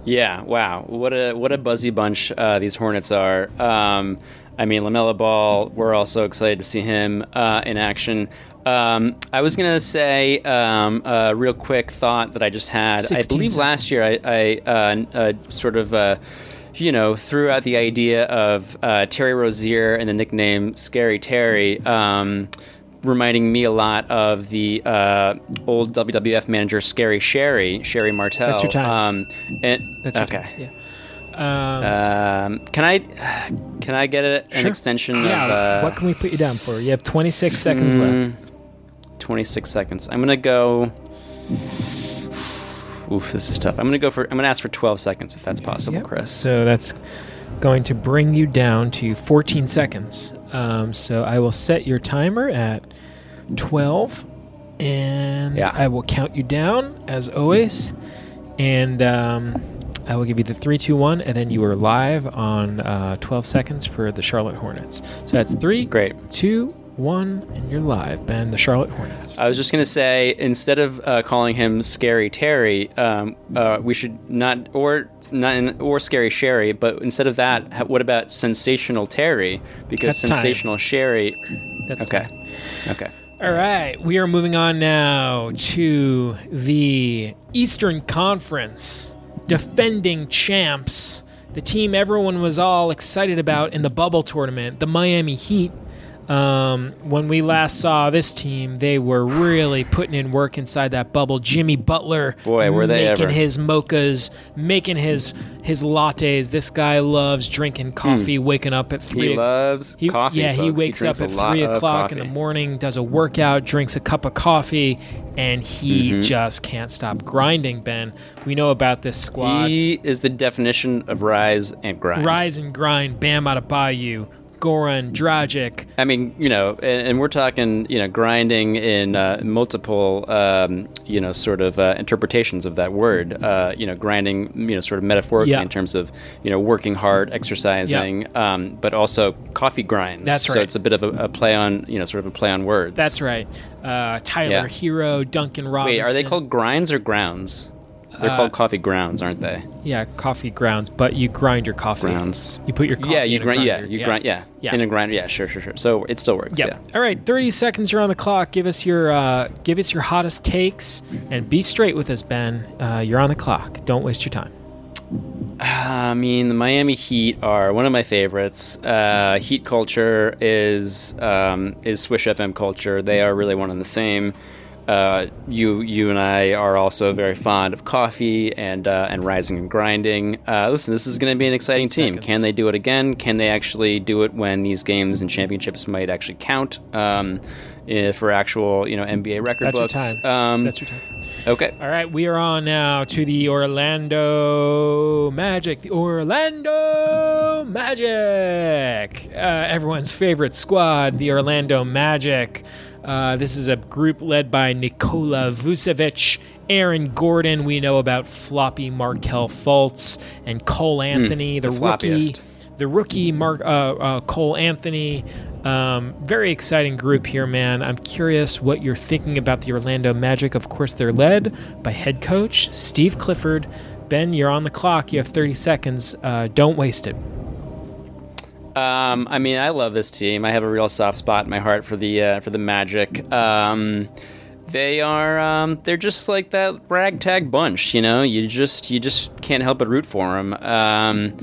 Yeah, wow, what a what a buzzy bunch uh, these Hornets are. Um, I mean, LaMelo Ball. We're also excited to see him uh, in action. Um, I was gonna say um, a real quick thought that I just had. I 16 believe last year I, I uh, uh, sort of. Uh, you know, threw out the idea of uh, Terry Rozier and the nickname Scary Terry, um, reminding me a lot of the uh, old WWF manager Scary Sherri, Sherri Martel. That's your time. Um, and, That's okay. time. Yeah. Um, Um, can I can I get a, an Sure. extension yeah. of uh, what can we put you down for? You have 26 seconds left. 26 seconds? I'm gonna go. Oof, this is tough. I'm gonna go for. I'm gonna ask for 12 seconds if that's possible, Yep. Chris. So that's going to bring you down to 14 seconds. Um, so I will set your timer at 12, and Yeah. I will count you down as always. And um, I will give you the three, two, one, and then you are live on uh, 12 seconds for the Charlotte Hornets. So that's three, Great. two, one, and you're live, Ben. The Charlotte Hornets. I was just gonna say instead of uh, calling him Scary Terry, um, uh, we should not or not or Scary Sherri, but instead of that, what about Sensational Terry? Because That's time. Sensational Sherri. That's Okay. Okay. All right, we are moving on now to the Eastern Conference defending champs, the team everyone was all excited about in the bubble tournament, the Miami Heat. Um, when we last saw this team, they were really putting in work inside that bubble. Jimmy Butler, Boy, were they making ever. his mochas, making his his lattes. This guy loves drinking coffee, waking up at three. He loves He- coffee. Yeah, he folks. wakes up at three o'clock in the morning, does a workout, drinks a cup of coffee, and he Mm-hmm. just can't stop grinding. Ben, we know about this squad. He is the definition of rise and grind. Rise and grind. Bam Adebayo. Goran Dragic. I mean, you know, and, and we're talking, you know, grinding in uh, multiple, um, you know, sort of uh, interpretations of that word. Uh, you know, grinding, you know, sort of metaphorically Yeah. in terms of, you know, working hard, exercising, um, but also coffee grinds. That's right. So it's a bit of a, a play on, you know, sort of a play on words. That's right. Uh, Tyler Yeah. Herro, Duncan Robinson. Wait, are they called grinds or grounds? They're Uh, called coffee grounds, aren't they? Yeah, coffee grounds, but you grind your coffee. Grounds. You put your coffee Yeah, you in a grind. Yeah, you grind. Yeah, Yeah. in a grinder. Yeah, sure, sure, sure. So it still works. Yep. Yeah. All right, 30 seconds. You're on the clock. Give us your uh, give us your hottest takes and be straight with us, Ben. Uh, you're on the clock. Don't waste your time. I mean, the Miami Heat are one of my favorites. Uh, heat culture is um, is Swish FM culture. They are really one and the same. Uh, you you and I are also very fond of coffee and uh, and rising and grinding. Uh, listen, this is going to be an exciting team. seconds. Can they do it again? Can they actually do it when these games and championships might actually count um, eh, for actual you know NBA record That's your books? time. Um, That's your time. okay. All right, we are on now to the Orlando Magic. The Orlando Magic, uh, everyone's favorite squad, the Orlando Magic. Uh, this is a group led by Nikola Vucevic, Aaron Gordon. We know about floppy Markelle Fultz and Cole Anthony, the, the rookie. The rookie Mark uh, uh, Cole Anthony. Um, very exciting group here, man. I'm curious what you're thinking about the Orlando Magic. Of course, they're led by head coach Steve Clifford. Ben, you're on the clock. You have 30 seconds. Uh, don't waste it. Um, I mean, I love this team. I have a real soft spot in my heart for the uh, for the Magic. Um, they are um, they're just like that ragtag bunch, you know. You just you just can't help but root for them. Um,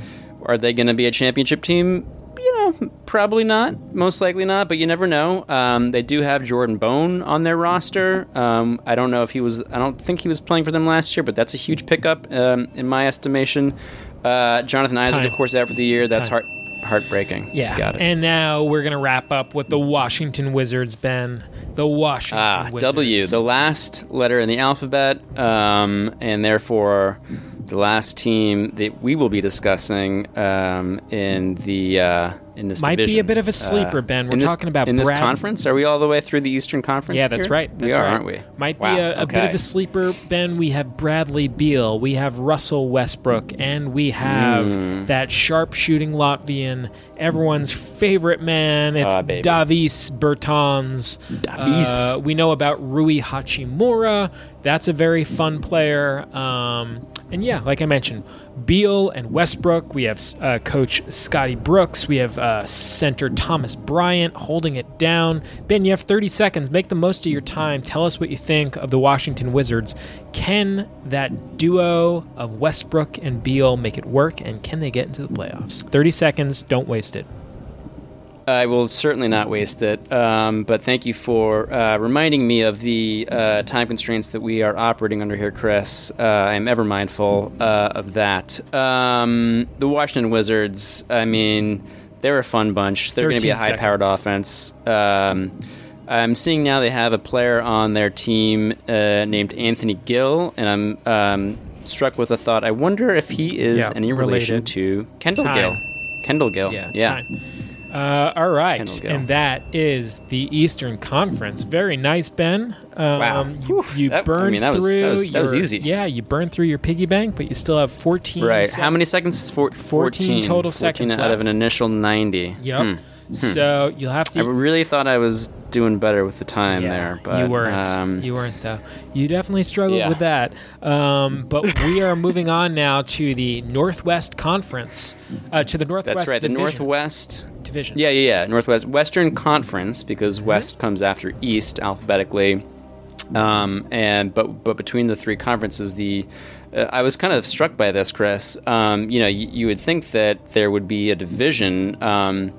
are they going to be a championship team? You know, probably not. Most likely not, but you never know. Um, they do have Jordan Bone on their roster. Um, I don't know if he was. I don't think he was playing for them last year, but that's a huge pickup um, in my estimation. Uh, Jonathan Isaac, Time. of course, out for the year. That's Time. heart heartbreaking. Yeah. got it. And now we're going to wrap up with the Washington Wizards, Ben. The Washington Ah, Wizards. W, the last letter in the alphabet, um, and therefore the last team that we will be discussing um, in the uh, in this Might be a bit of a sleeper, Uh, Ben. We're this- talking about in this Brad- conference. Are we all the way through the Eastern Conference? Yeah, that's here? right. we That's are, right. aren't we? Might Wow, be a, a bit of a sleeper, Ben. We have Bradley Beal, we have Russell Westbrook, and we have Hmm. that sharp shooting Latvian, everyone's favorite man. It's baby. Davis Bertans. Davis. Uh, we know about Rui Hachimura. That's a very fun player. Um, and yeah, like I mentioned, Beal and Westbrook. We have uh, coach Scotty Brooks. We have uh, center Thomas Bryant holding it down. Ben, you have 30 seconds. Make the most of your time. Tell us what you think of the Washington Wizards. Can that duo of Westbrook and Beal make it work? And can they get into the playoffs? 30 seconds. Don't waste it. I will certainly not waste it. Um, but thank you for uh, reminding me of the uh, time constraints that we are operating under here, Chris. Uh, I am ever mindful uh, of that. Um, the Washington Wizards, I mean, they're a fun bunch. They're going to be a high powered offense. Um, I'm seeing now they have a player on their team uh, named Anthony Gill, and I'm um, struck with a thought. I wonder if he is Yeah, any relation related. to Kendall Time. Gill. Kendall Gill. Yeah, yeah. Uh, all right, and that is the Eastern Conference. Very nice, Ben. Um, Wow. You, you That- I burned mean, that was- through. that was- that was your- easy. Yeah, you burned through your piggy bank, but you still have 14. Right. sec- How many seconds? Four, 14 total 14 seconds out of an initial 90. Yep. Hmm. So you'll have to. I really thought I was doing better with the time Yeah, there, but you weren't. Um, you weren't though. You definitely struggled Yeah. with that. Um, but we are moving on now to the Northwest Conference, uh, to the Northwest. that's right. The Division. Northwest. Division. Yeah, yeah, yeah. Northwest Western Conference because Mm-hmm. West comes after East alphabetically. Um, and but but between the three conferences, the uh, I was kind of struck by this, Chris. Um, you know, you, you would think that there would be a division um,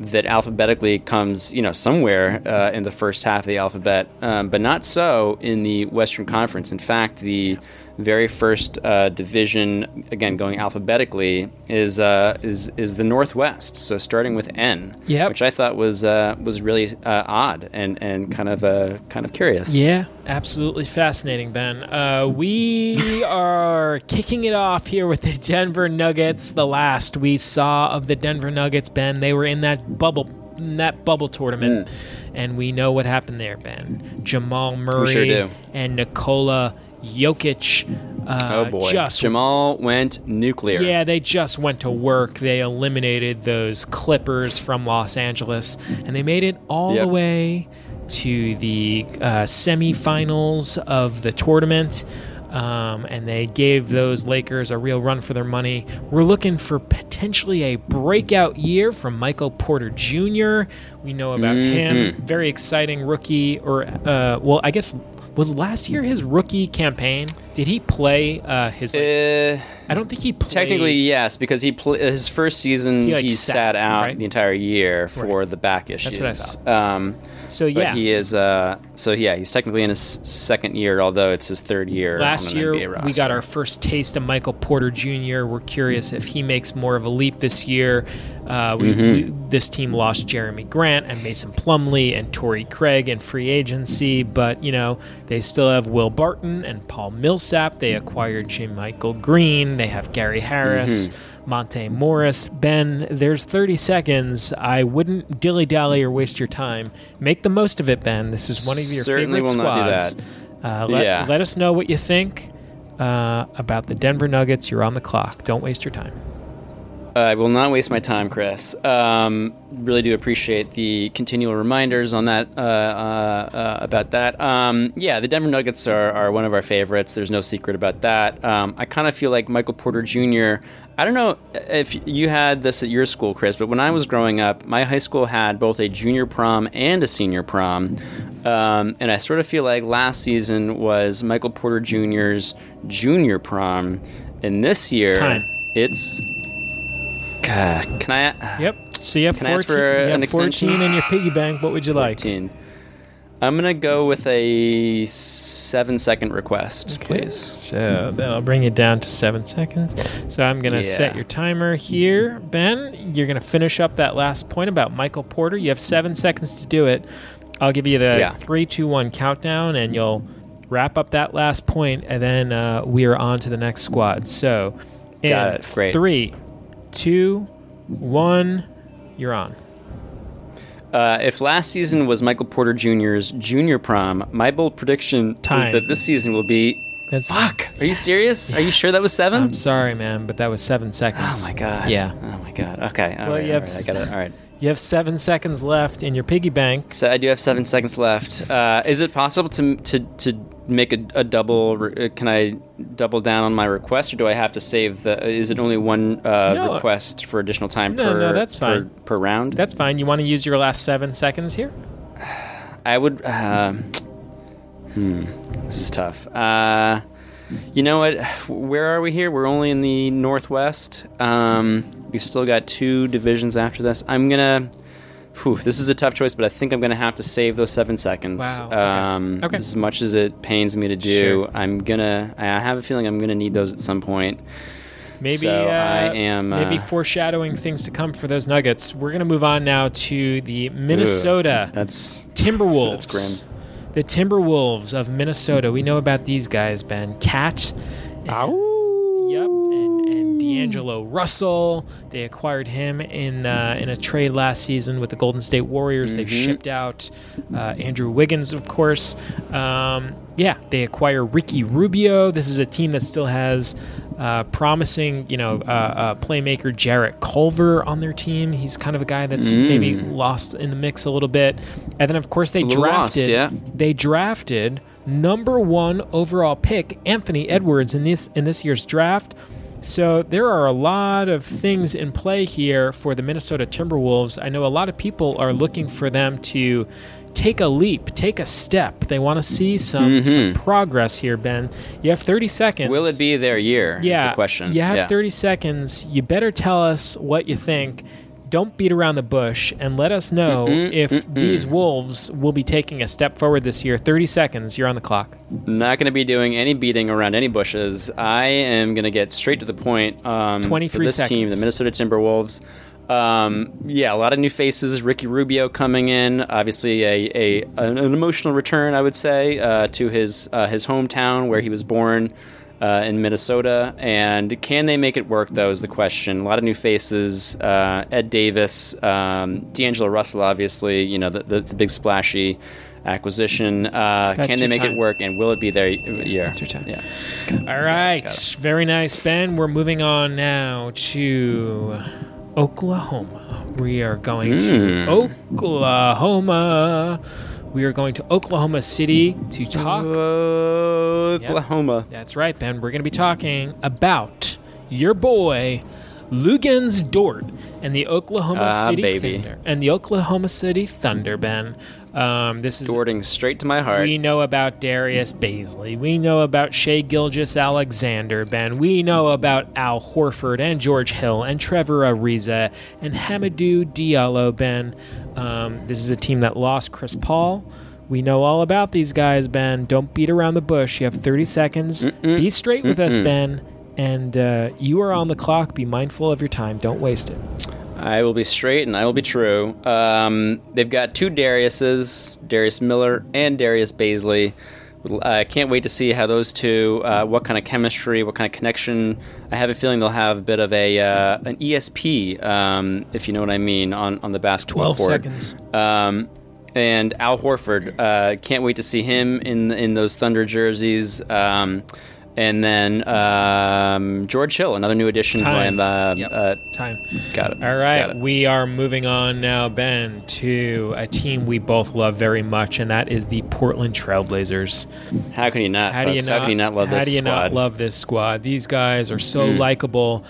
that alphabetically comes, you know, somewhere uh, in the first half of the alphabet, um, but not so in the Western Conference. In fact, the very first uh, division, again going alphabetically, is uh, is is the Northwest. So starting with N, Yep. which I thought was uh, was really uh, odd and and kind of uh, kind of curious. Yeah, absolutely fascinating, Ben. Uh, we are kicking it off here with the Denver Nuggets. The last we saw of the Denver Nuggets, Ben, they were in that bubble, in that bubble tournament, and we know what happened there, Ben. Jamal Murray sure and Nikola Jokic. Uh, Oh boy, just Jamal went nuclear. yeah, they just went to work. They eliminated those Clippers from Los Angeles, and they made it all Yep. the way to the uh, semifinals of the tournament. Um, and they gave those Lakers a real run for their money. We're looking for potentially a breakout year from Michael Porter Jr. We know about him. Very exciting rookie, or uh, well, I guess was last year his rookie campaign. Did he play uh, his? like- Uh, I don't think he played. Technically, yes, because he pl- his first season He, he, sat, sat, out right? the entire year for Right. the back issues. what I thought. Um, So but yeah, he is. Uh, so yeah, he's technically in his second year, although it's his third year. last year we got our first taste of Michael Porter Jr. We're curious if he makes more of a leap this year. Uh, we, Mm-hmm. we, this team lost Jerami Grant and Mason Plumlee and Torrey Craig in free agency, but you know they still have Will Barton and Paul Millsap. They acquired JaMychal Green. They have Gary Harris. Mm-hmm. Monte Morris, Ben, there's 30 seconds. I wouldn't dilly dally or waste your time. Make the most of it, Ben. This is one of your Certainly favorite will not do squads. that. Uh, let, Yeah. let us know what you think uh, about the Denver Nuggets. You're on the clock. Don't waste your time. I will not waste my time, Chris. Um, really do appreciate the continual reminders on that uh, uh, uh, about that. Um, yeah, the Denver Nuggets are, are one of our favorites. There's no secret about that. Um, I kind of feel like Michael Porter Jr. I don't know if you had this at your school, Chris, but when I was growing up, my high school had both a junior prom and a senior prom. Um, and I sort of feel like last season was Michael Porter Jr.'s junior prom. And this year, Time. it's God, can I? Yep. So you have Can I ask 14, for you have an extension? 14 in your piggy bank. What would you like? 14. I'm gonna go with a seven second request, please. So that'll bring it down to seven seconds. So I'm going to set your timer here. Ben, you're going to finish up that last point about Michael Porter. You have seven seconds to do it. I'll give you the Yeah. three, two, one countdown, and you'll wrap up that last point, and then uh, we are on to the next squad. So, in Got it. Great. Three, two, one, you're on. Uh, if last season was Michael Porter Jr.'s junior prom, my bold prediction Time. is that this season will be. That's, Fuck! Are you serious? Are you sure that was 7 I'm sorry, man, but that was seven seconds. Oh my god. Yeah. Oh my god. Okay. All Well, right, you all have right, I s- got it. All right. You have seven seconds left in your piggy bank. So I do have seven seconds left. Uh, is it possible to to to make a, a double? re- uh, Can I double down on my request, or do I have to save the? Is it only one uh, No. request for additional time No, per? no, that's per- Per, round. That's fine. You want to use your last seven seconds here? I would. Uh, hmm. This is tough. Uh, you know what? Where are we here? We're only in the northwest. Um, we've still got two divisions after this. I'm gonna. Whew, this is a tough choice, but I think I'm gonna have to save those seven seconds. Wow, okay. Um, Okay. As much as it pains me to do, Sure. I'm gonna. I have a feeling I'm gonna need those at some point. Maybe So uh, I am, maybe uh, foreshadowing things to come for those Nuggets. We're gonna move on now to the Minnesota That's Timberwolves. That's grim. The Timberwolves of Minnesota. We know about these guys, Ben. Cat. and- Yep, and, and D'Angelo Russell. They acquired him in uh, in a trade last season with the Golden State Warriors. They've shipped out uh, Andrew Wiggins, of course. Um, yeah, they acquire Ricky Rubio. This is a team that still has uh, promising, you know, uh, uh, playmaker Jarrett Culver on their team. He's kind of a guy that's maybe lost in the mix a little bit. And then, of course, they little lost, drafted. yeah. They drafted number one overall pick Anthony Edwards in this in this year's draft. So there are a lot of things in play here for the Minnesota Timberwolves. I know a lot of people are looking for them to take a leap, take a step. They want to see some some progress here, Ben. You have 30 seconds. Mm-hmm. Will it be their year? is Yeah. the question. You have yeah. 30 seconds. You better tell us what you think. Don't beat around the bush and let us know if these Wolves will be taking a step forward this year. 30 seconds. You're on the clock. Not going to be doing any beating around any bushes. I am going to get straight to the point. Um, 23 for this team, the. Minnesota Timberwolves. Um, yeah, a lot of new faces. Ricky Rubio coming in, obviously a, a an, an emotional return, I would say, uh, to his uh, his hometown where he was born uh, in Minnesota. And can they make it work? Though is the question. A lot of new faces. Uh, Ed Davis, um, D'Angelo Russell, obviously. You know the the, the big splashy acquisition. Uh, can they make time. it work? And will it be their year? that's your time. Yeah. All right. Very nice, Ben. We're moving on now to Oklahoma. We are going to hmm. Oklahoma. We are going to Oklahoma City to talk. Oklahoma. That's right, Ben. We're going to be talking about your boy, Luguentz Dort, and the Oklahoma Ah, City baby. Thunder. And the Oklahoma City Thunder, Ben. Um, this is Dorting straight to my heart. we know about Darius Bazley. We know about Shai Gilgeous-Alexander, Ben. We know about Al Horford and George Hill and Trevor Ariza and Hamidou Diallo, Ben. Um, this is a team that lost Chris Paul. We know all about these guys, Ben. Don't beat around the bush. You have 30 seconds. Be straight with us, Ben. And uh, you are on the clock. Be mindful of your time. Don't waste it. I will be straight and I will be true. Um, they've got two Dariuses, Darius Miller and Darius Bazley. I can't wait to see how those two, uh, what kind of chemistry, what kind of connection. I have a feeling they'll have a bit of a uh, an ESP, um, if you know what I mean, on, on the basketball 12 court. seconds. Um, and Al Horford, uh, can't wait to see him in in those Thunder jerseys. Um, and then um, George Hill, another new addition. Time. I'm, uh, Yep. uh, Time. got it. All right. It. we are moving on now, Ben, to a team we both love very much, and that is the Portland Trailblazers. How can you not? How do you not? How can you not love how this do you squad? Not love this squad? These guys are so likable.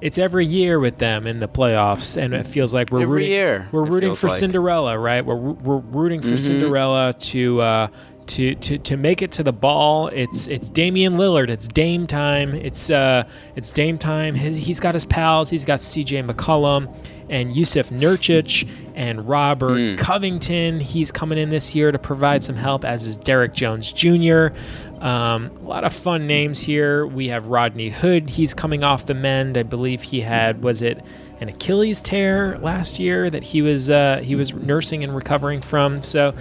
It's every year with them in the playoffs, and it feels like we're Every rooting. year, we're rooting for like. Mm-hmm. Cinderella, right? We're we're rooting for Cinderella to. Uh, to, to, to make it to the ball, it's it's Damian Lillard. It's Dame time. It's uh it's Dame time. His, he's got his pals. He's got C.J. McCollum and Jusuf Nurkic and Robert Hmm. Covington. He's coming in this year to provide some help, as is Derrick Jones Jr. Um, a lot of fun names here. We have Rodney Hood. He's coming off the mend. I believe he had was it an Achilles tear last year that he was uh, he was nursing and recovering from. So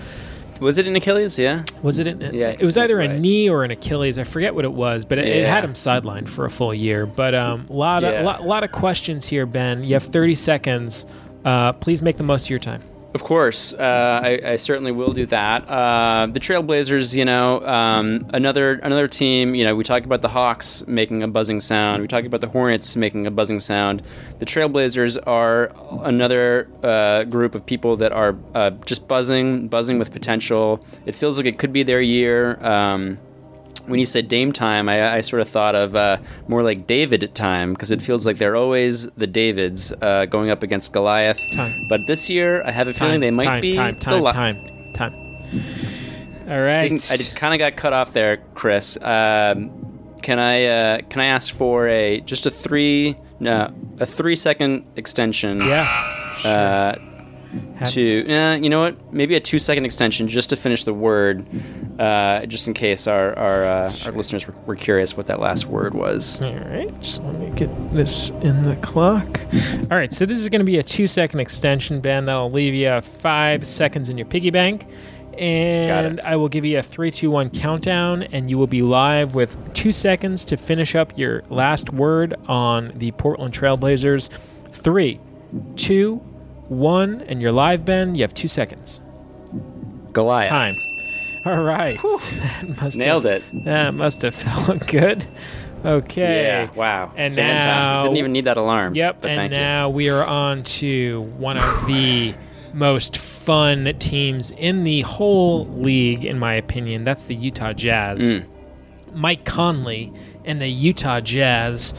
Was it an Achilles? Yeah. was it? An, Yeah, it was either a right. knee or an Achilles. I forget what it was, but it, it had him sidelined for a full year. But um, a lot of Yeah. lot, lot of questions here, Ben. You have 30 seconds. Uh, please make the most of your time. Of course, uh, I, I certainly will do that. Uh, the Trailblazers, you know, um, another another team. You know, we talk about the Hawks making a buzzing sound. We talk about the Hornets making a buzzing sound. The Trailblazers are another uh, group of people that are uh, just buzzing, buzzing with potential. It feels like it could be their year. Um, when you said Dame time, I, I sort of thought of uh, more like David time because it feels like they're always the Davids uh, going up against Goliath. Time. But this year, I have a feeling they might time, be time, the time, time, time. All right. Didn't- I kind of got cut off there, Chris. Um, can I uh, can I ask for a just a three no a three second extension? yeah. Uh, Have- to uh, you know what? Maybe a two second extension just to finish the word, uh, just in case our our, uh, our listeners were, were curious what that last word was. All right, so let me get this in the clock. All right, so this is going to be a two second extension, Ben. That'll leave you five seconds in your piggy bank. And I will give you a three, two, one countdown, and you will be live with two seconds to finish up your last word on the Portland Trailblazers. Three, two, one, and you're live, Ben. You have two seconds. Goliath. Time. All right. That must Nailed have, it. That must have felt good. Okay. Yeah. Wow. And Fantastic. now- Didn't even need that alarm. Yep, But and now we are on to one of the most fun teams in the whole league, in my opinion. That's the Utah Jazz. Mm. Mike Conley and the Utah Jazz.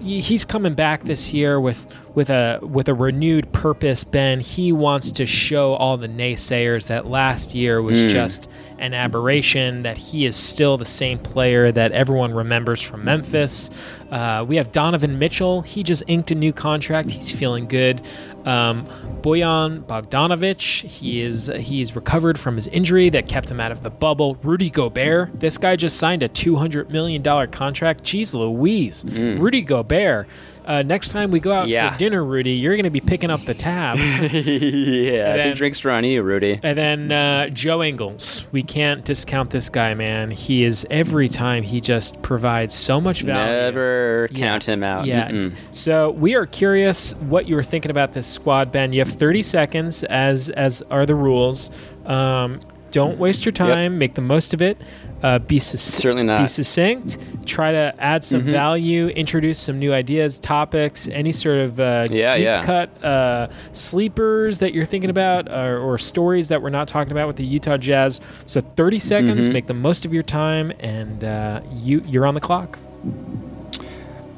He's coming back this year with with a with a renewed purpose. Ben, he wants to show all the naysayers that last year was Mm. just an aberration. That he is still the same player that everyone remembers from Memphis. Uh, we have Donovan Mitchell. He just inked a new contract. He's feeling good. Um, Bojan Bogdanovic. He is he's recovered from his injury that kept him out of the bubble. Rudy Gobert. This guy just signed a two hundred million dollar contract. Jeez Louise, Rudy Gobert. Uh, next time we go out Yeah. for dinner, Rudy, you're going to be picking up the tab. yeah. then- He drinks around you, Rudy. And then uh, Joe Ingles. We can't discount this guy, man. He is every time he just provides so much value. Never Yeah. count him out. Yeah. Mm-mm. So we are curious what you were thinking about this squad, Ben. You have 30 seconds, as as are the rules. Um, don't waste your time. Make the most of it. Uh, be sus- Certainly not. Be succinct. Try to add some Mhm. value. Introduce some new ideas, topics, any sort of uh, Yeah, deep yeah. cut uh, sleepers that you're thinking about, or, or stories that we're not talking about with the Utah Jazz. So 30 seconds. Mhm. Make the most of your time, and uh, you you're on the clock.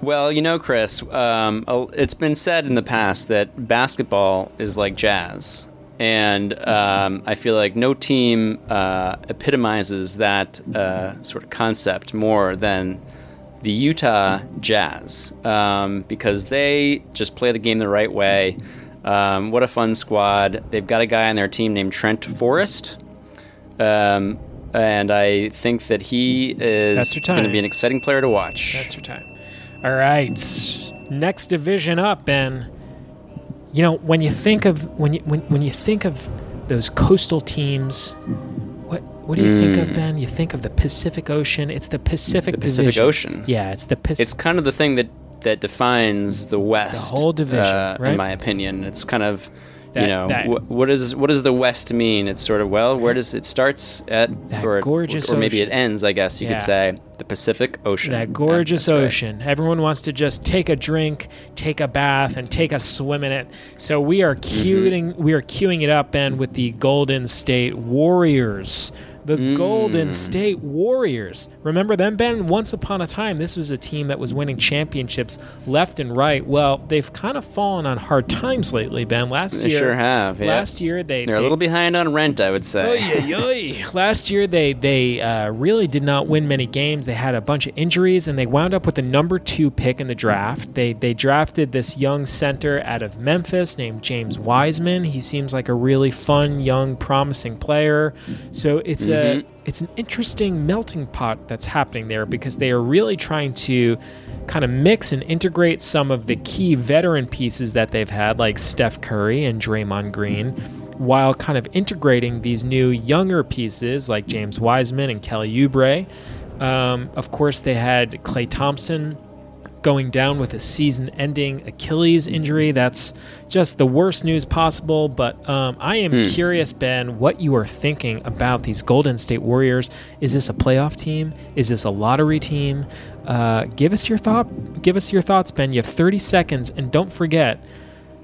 Well, you know, Chris, um, it's been said in the past that basketball is like jazz. And um, I feel like no team uh, epitomizes that uh, sort of concept more than the Utah Jazz um, because they just play the game the right way. Um, what a fun squad. They've got a guy on their team named Trent Forrest. Um, and I think that he is going to be an exciting player to watch. That's your time. All right. Next division up, Ben. You know, when you think of when you when, when you think of those coastal teams, what what do you think of, Mm. Ben? You think of the Pacific Ocean. It's the Pacific The Pacific Division. Ocean. Yeah, it's the Pacific. It's kind of the thing that that defines the West. The whole division, uh, right? in my opinion. It's kind of That- you know that- wh- what is what does the West mean? It's sort of well, where does it starts at, or gorgeous or maybe it ends. I guess you Yeah. could say the Pacific Ocean. that Yeah, gorgeous right. ocean. Everyone wants to just take a drink, take a bath, and take a swim in it. So we are Mm-hmm. queuing, we are queuing it up, Ben, with the Golden State Warriors. The Mm. Golden State Warriors. Remember them, Ben? Once upon a time, this was a team that was winning championships left and right. Well, they've kind of fallen on hard times lately, Ben. Last They year, sure have. Yeah. Last year, they They're a little behind on rent, I would say. Oy, oy. Last year, they they uh, really did not win many games. They had a bunch of injuries, and they wound up with the number two pick in the draft. They they drafted this young center out of Memphis named James Wiseman. He seems like a really fun, young, promising player. So it's Mhm. A it's an interesting melting pot that's happening there because they are really trying to kind of mix and integrate some of the key veteran pieces that they've had, like Steph Curry and Draymond Green, while kind of integrating these new younger pieces like James Wiseman and Kelly Oubre. Um, of course, they had Klay Thompson going down with a season ending Achilles injury. That's just the worst news possible. But um, I am Hmm. curious, Ben, what you are thinking about these Golden State Warriors. Is this a playoff team? Is this a lottery team? Uh, give us your thought. Give us your thoughts, Ben. You have 30 seconds, and don't forget,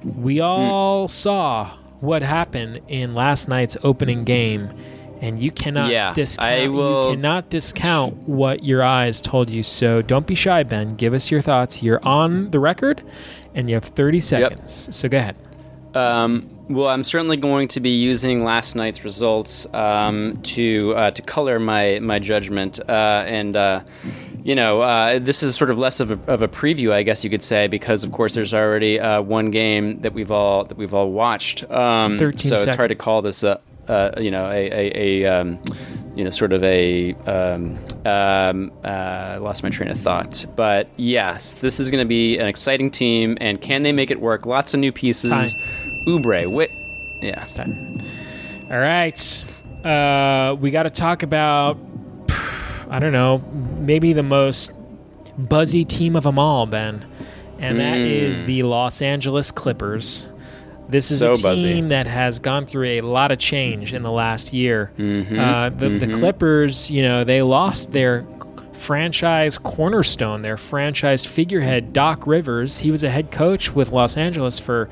we Hmm. all saw what happened in last night's opening game. And you cannot Yeah, discount. I will- You cannot discount what your eyes told you. So don't be shy, Ben. Give us your thoughts. You're on the record, and you have 30 seconds. So go ahead. Um, well, I'm certainly going to be using last night's results um, to uh, to color my my judgment, uh, and uh, you know, uh, this is sort of less of a, of a preview, I guess you could say, because of course there's already uh, one game that we've all that we've all watched. Um, 13 so it's hard to call this a, uh, you know a a, a um, you know sort of a um, um, uh, lost my train of thought. But yes, this is going to be an exciting team, and can they make it work? Lots of new pieces. Time. Oubre, wit, yeah. Time. All right. uh, we got to talk about, I don't know, maybe the most buzzy team of them all, Ben. And that is the Los Angeles Clippers. This is So a team buzzy. that has gone through a lot of change in the last year. Mm-hmm. Uh, the, the Clippers, you know, they lost their franchise cornerstone, their franchise figurehead, Doc Rivers. He was a head coach with Los Angeles for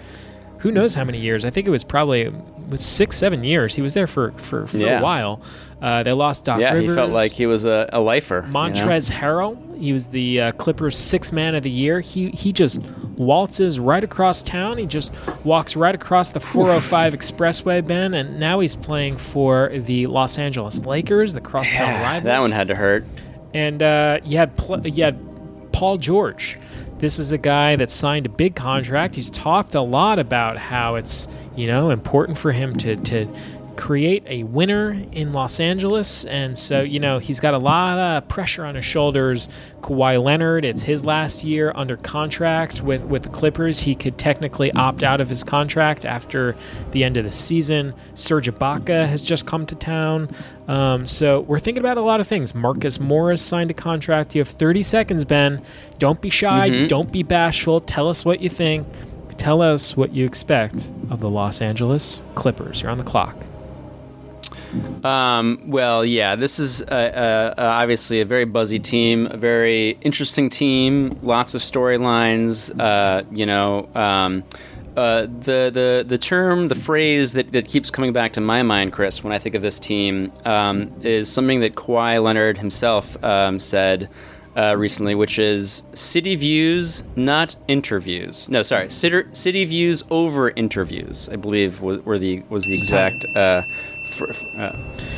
who knows how many years. I think it was probably it was six, seven years. He was there for for, for Yeah. a while. Uh, they lost Doc Yeah, Rivers. he felt like he was a, a lifer. you know? Montrezl Harrell. He was the uh, Clippers' sixth man of the year. He he just waltzes right across town. He just walks right across the 405 Expressway, Ben, and now he's playing for the Los Angeles Lakers, the crosstown Yeah, rivals. that one had to hurt. And uh, you had pl- you had Paul George. This is a guy that signed a big contract. He's talked a lot about how it's you know important for him to to create a winner in Los Angeles, and so you know he's got a lot of pressure on his shoulders. Kawhi Leonard, it's his last year under contract with with the Clippers. He could technically opt out of his contract after the end of the season. Serge Ibaka has just come to town. Um, so we're thinking about a lot of things. Marcus Morris signed a contract. You have 30 seconds, Ben. Don't be shy. Don't be bashful. Tell us what you think. Tell us what you expect of the Los Angeles Clippers. You're on the clock. Um, well, yeah, this is uh, uh, uh, obviously a very buzzy team, a very interesting team, lots of storylines. Uh, you know, um, uh, the the the term, the phrase that, that keeps coming back to my mind, Chris, when I think of this team, um, is something that Kawhi Leonard himself um, said. Uh, recently, which is city views, not interviews. No, sorry, city, city views over interviews. I believe was, were the was the exact. Fr- fr- uh,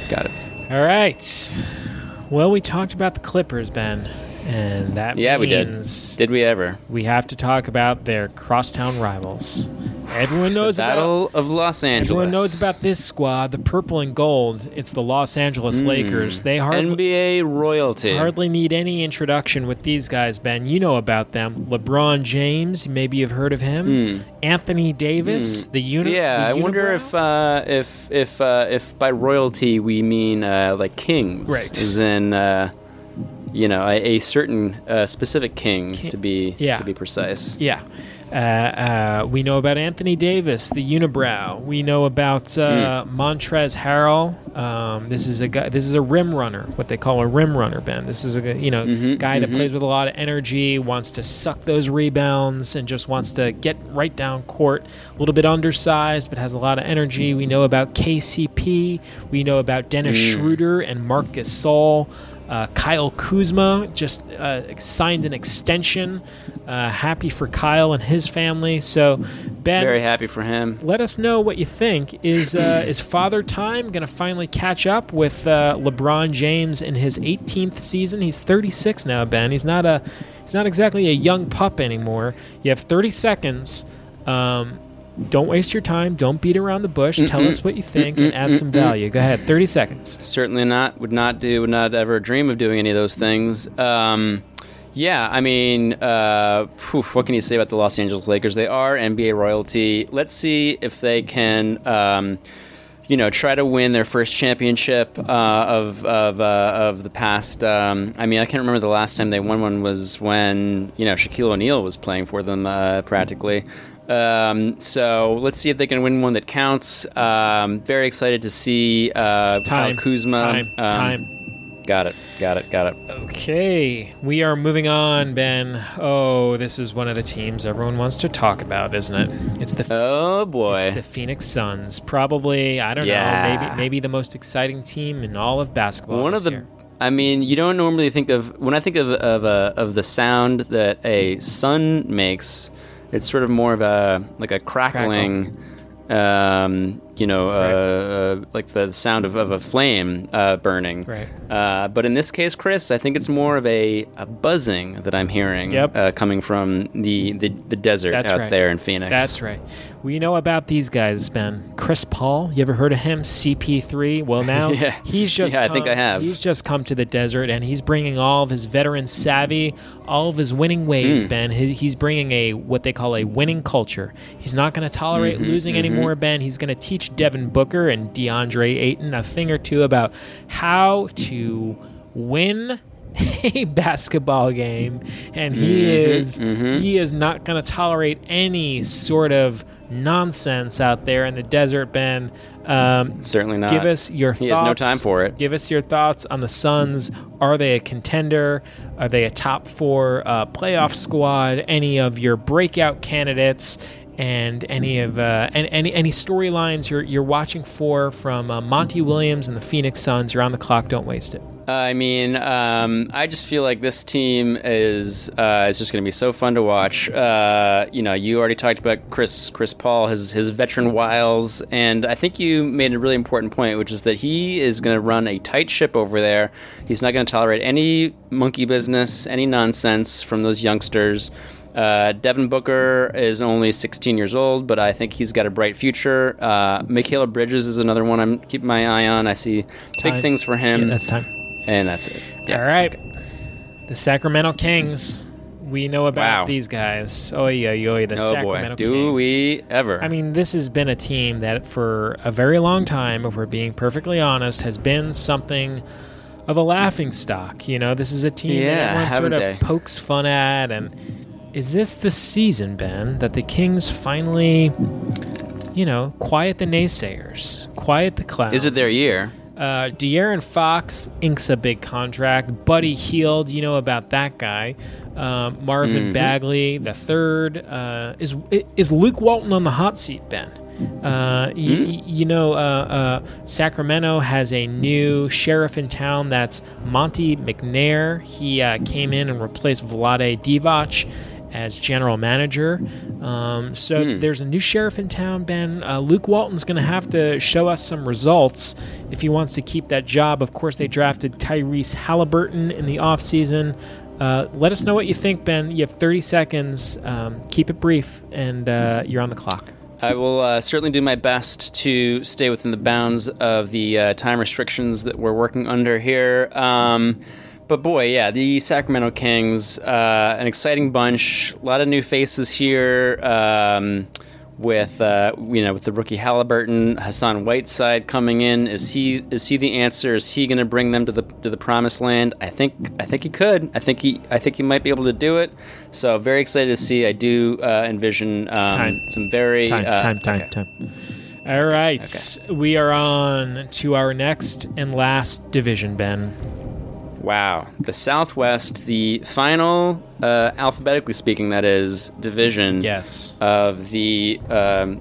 got it. All right. Well, we talked about the Clippers, Ben, and that Yeah, we did. Did we ever? we have to talk about their crosstown rivals. Everyone knows about Battle of Los Angeles. Everyone knows about this squad, the purple and gold. It's the Los Angeles Hmm. Lakers. They hardly, NBA royalty. hardly need any introduction with these guys, Ben. You know about them. LeBron James, maybe you've heard of him. Anthony Davis, the unit. Yeah, I wonder if uh, if if uh, if by royalty we mean uh, like kings, Right. As in, uh, you know, a, a certain uh, specific king, to be yeah. to be precise. Yeah. Uh, uh, we know about Anthony Davis, the unibrow. We know about uh, Hmm. Montrezl Harrell. Um, this is a guy. This is a rim runner, what they call a rim runner, Ben. This is a you know Mm-hmm, guy that plays with a lot of energy, wants to suck those rebounds, and just wants to get right down court. A little bit undersized, but has a lot of energy. We know about KCP. We know about Dennis Mm. Schroeder and Marcus Gasol. Uh, Kyle Kuzma just uh, signed an extension. Uh, happy for Kyle and his family. So, Ben, Very happy for him. let us know what you think. Is uh, is Father Time going to finally catch up with uh, LeBron James in his 18th season? He's 36 now, Ben. He's not a he's not exactly a young pup anymore. You have 30 seconds. Um, don't waste your time. Don't beat around the bush. Tell us what you think and add some value. Go ahead. 30 seconds. Certainly not. Would not do. Would not ever dream of doing any of those things. Um, yeah, I mean, uh, what can you say about the Los Angeles Lakers? They are NBA royalty. Let's see if they can, um, you know, try to win their first championship uh, of of uh, of the past. Um, I mean, I can't remember the last time they won one was when you know Shaquille O'Neal was playing for them uh, practically. Um, so let's see if they can win one that counts. Um, very excited to see uh, Time. Kyle Kuzma. Time. um, time. Got it. Got it. Got it. Okay, we are moving on, Ben. Oh, this is one of the teams everyone wants to talk about, isn't it? It's the Oh it's boy. the Phoenix Suns. Probably, I don't Yeah. know, maybe maybe the most exciting team in all of basketball. One of the. year. I mean, you don't normally think of when I think of of uh, of the sound that a sun makes. It's sort of more of a like a crackling, um, you know, uh, uh, like the sound of, of a flame uh, burning. Right. Uh, but in this case, Chris, I think it's more of a, a buzzing that I'm hearing Yep. uh, coming from the, the, the desert That's out right. there in Phoenix. That's right. We know about these guys, Ben. Chris Paul, you ever heard of him? CP3. Well, now Yeah. he's just Yeah, I think come- I have. He's just come to the desert, and he's bringing all of his veteran savvy, all of his winning ways, Ben. He, he's bringing a what they call a winning culture. He's not going to tolerate Mm-hmm, losing anymore, Ben. He's going to teach teach Devin Booker and DeAndre Ayton a thing or two about how to win a basketball game, and he is he is not going to tolerate any sort of nonsense out there in the desert. Ben, um, Certainly not. give us your He thoughts. has no time for it. Give us your thoughts on the Suns. Are they a contender? Are they a top four uh, playoff squad? Any of your breakout candidates? And any of uh, and any any storylines you're you're watching for from uh, Monty Williams and the Phoenix Suns? You're on the clock. Don't waste it. I mean, um, I just feel like this team is uh, is just going to be so fun to watch. Uh, you know, you already talked about Chris Chris Paul, his his veteran wiles, and I think you made a really important point, which is that he is going to run a tight ship over there. He's not going to tolerate any monkey business, any nonsense from those youngsters. Uh, Devin Booker is only 16 years old, but I think he's got a bright future. Uh, Mikal Bridges is another one I'm keeping my eye on. I see big things for him. Yeah, that's time. And that's it. All right. The Sacramento Kings. We know about Wow. these guys. Oh yeah, yo, the Oh Sacramento boy, do Kings. we ever? I mean, this has been a team that for a very long time, if we're being perfectly honest, has been something of a laughing stock. You know, this is a team Yeah, that everyone sort of they? pokes fun at. And is this the season, Ben, that the Kings finally, you know, quiet the naysayers, quiet the clowns? is it their year? Uh, De'Aaron Fox inks a big contract. Buddy Hield, you know about that guy. Um, Marvin Mm-hmm. Bagley, the third. Uh, is is Luke Walton on the hot seat, Ben? Uh, y- y- you know, uh, uh, Sacramento has a new sheriff in town. That's Monte McNair. He uh, came in and replaced Vlade Divac as general manager. Um, so Hmm. there's a new sheriff in town, Ben. Uh, Luke Walton's going to have to show us some results if he wants to keep that job. Of course, they drafted Tyrese Halliburton in the offseason. Uh, let us know what you think, Ben. You have 30 seconds. Um, keep it brief, and uh, you're on the clock. I will uh, certainly do my best to stay within the bounds of the uh, time restrictions that we're working under here. Um, but boy, yeah, the Sacramento Kings, uh, an exciting bunch. A lot of new faces here. Um, with uh, you know, with the rookie Halliburton, Hassan Whiteside coming in, is he is he the answer? Is he going to bring them to the to the promised land? I think I think he could. I think he I think he might be able to do it. So very excited to see. I do uh, envision um, Time. some very Time, uh, time, time, okay. time. All right. We are on to our next and last division, Ben. Wow, the Southwest, the final, uh, alphabetically speaking, that is division. Yes. Of the um,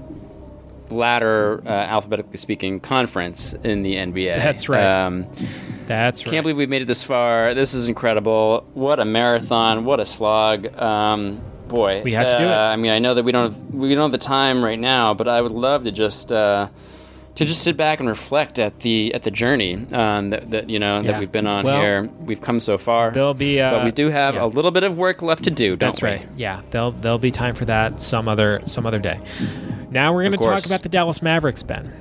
latter, uh, alphabetically speaking, conference in the NBA. That's right. Um, That's right. can't believe we've made it this far. This is incredible. What a marathon! What a slog! Um, boy, We had to do uh, it. I mean, I know that we don't have, we don't have the time right now, but I would love to just uh, to just sit back and reflect at the at the journey um, that, that you know Yeah. that we've been on Well, here. We've come so far. There'll be. Uh, but we do have yeah. a little bit of work left to do. Don't That's we? right. Yeah, there'll there'll be time for that some other some other day. Now we're going to talk about the Dallas Mavericks, Ben.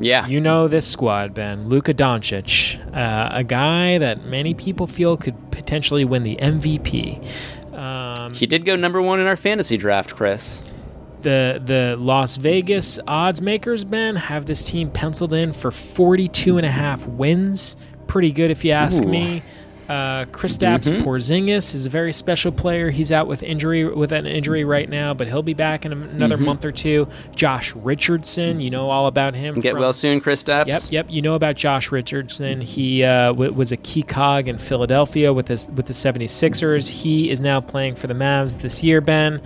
Yeah. You know this squad, Ben. Luka Doncic, uh, a guy that many people feel could potentially win the MVP. Um, he did go number one in our fantasy draft, Chris. The the Las Vegas odds makers, Ben, have this team penciled in for 42 and a half wins. Pretty good if you ask Ooh. Mm-hmm. me. Uh, Kristaps Porzingis is a very special player. He's out with injury with an injury right now, but he'll be back in another Mm-hmm. month or two. Josh Richardson, you know all about him. Get from- well soon, Kristaps. Yep, yep. You know about Josh Richardson. He uh, w- was a key cog in Philadelphia with his with the 76ers. He is now playing for the Mavs this year, Ben.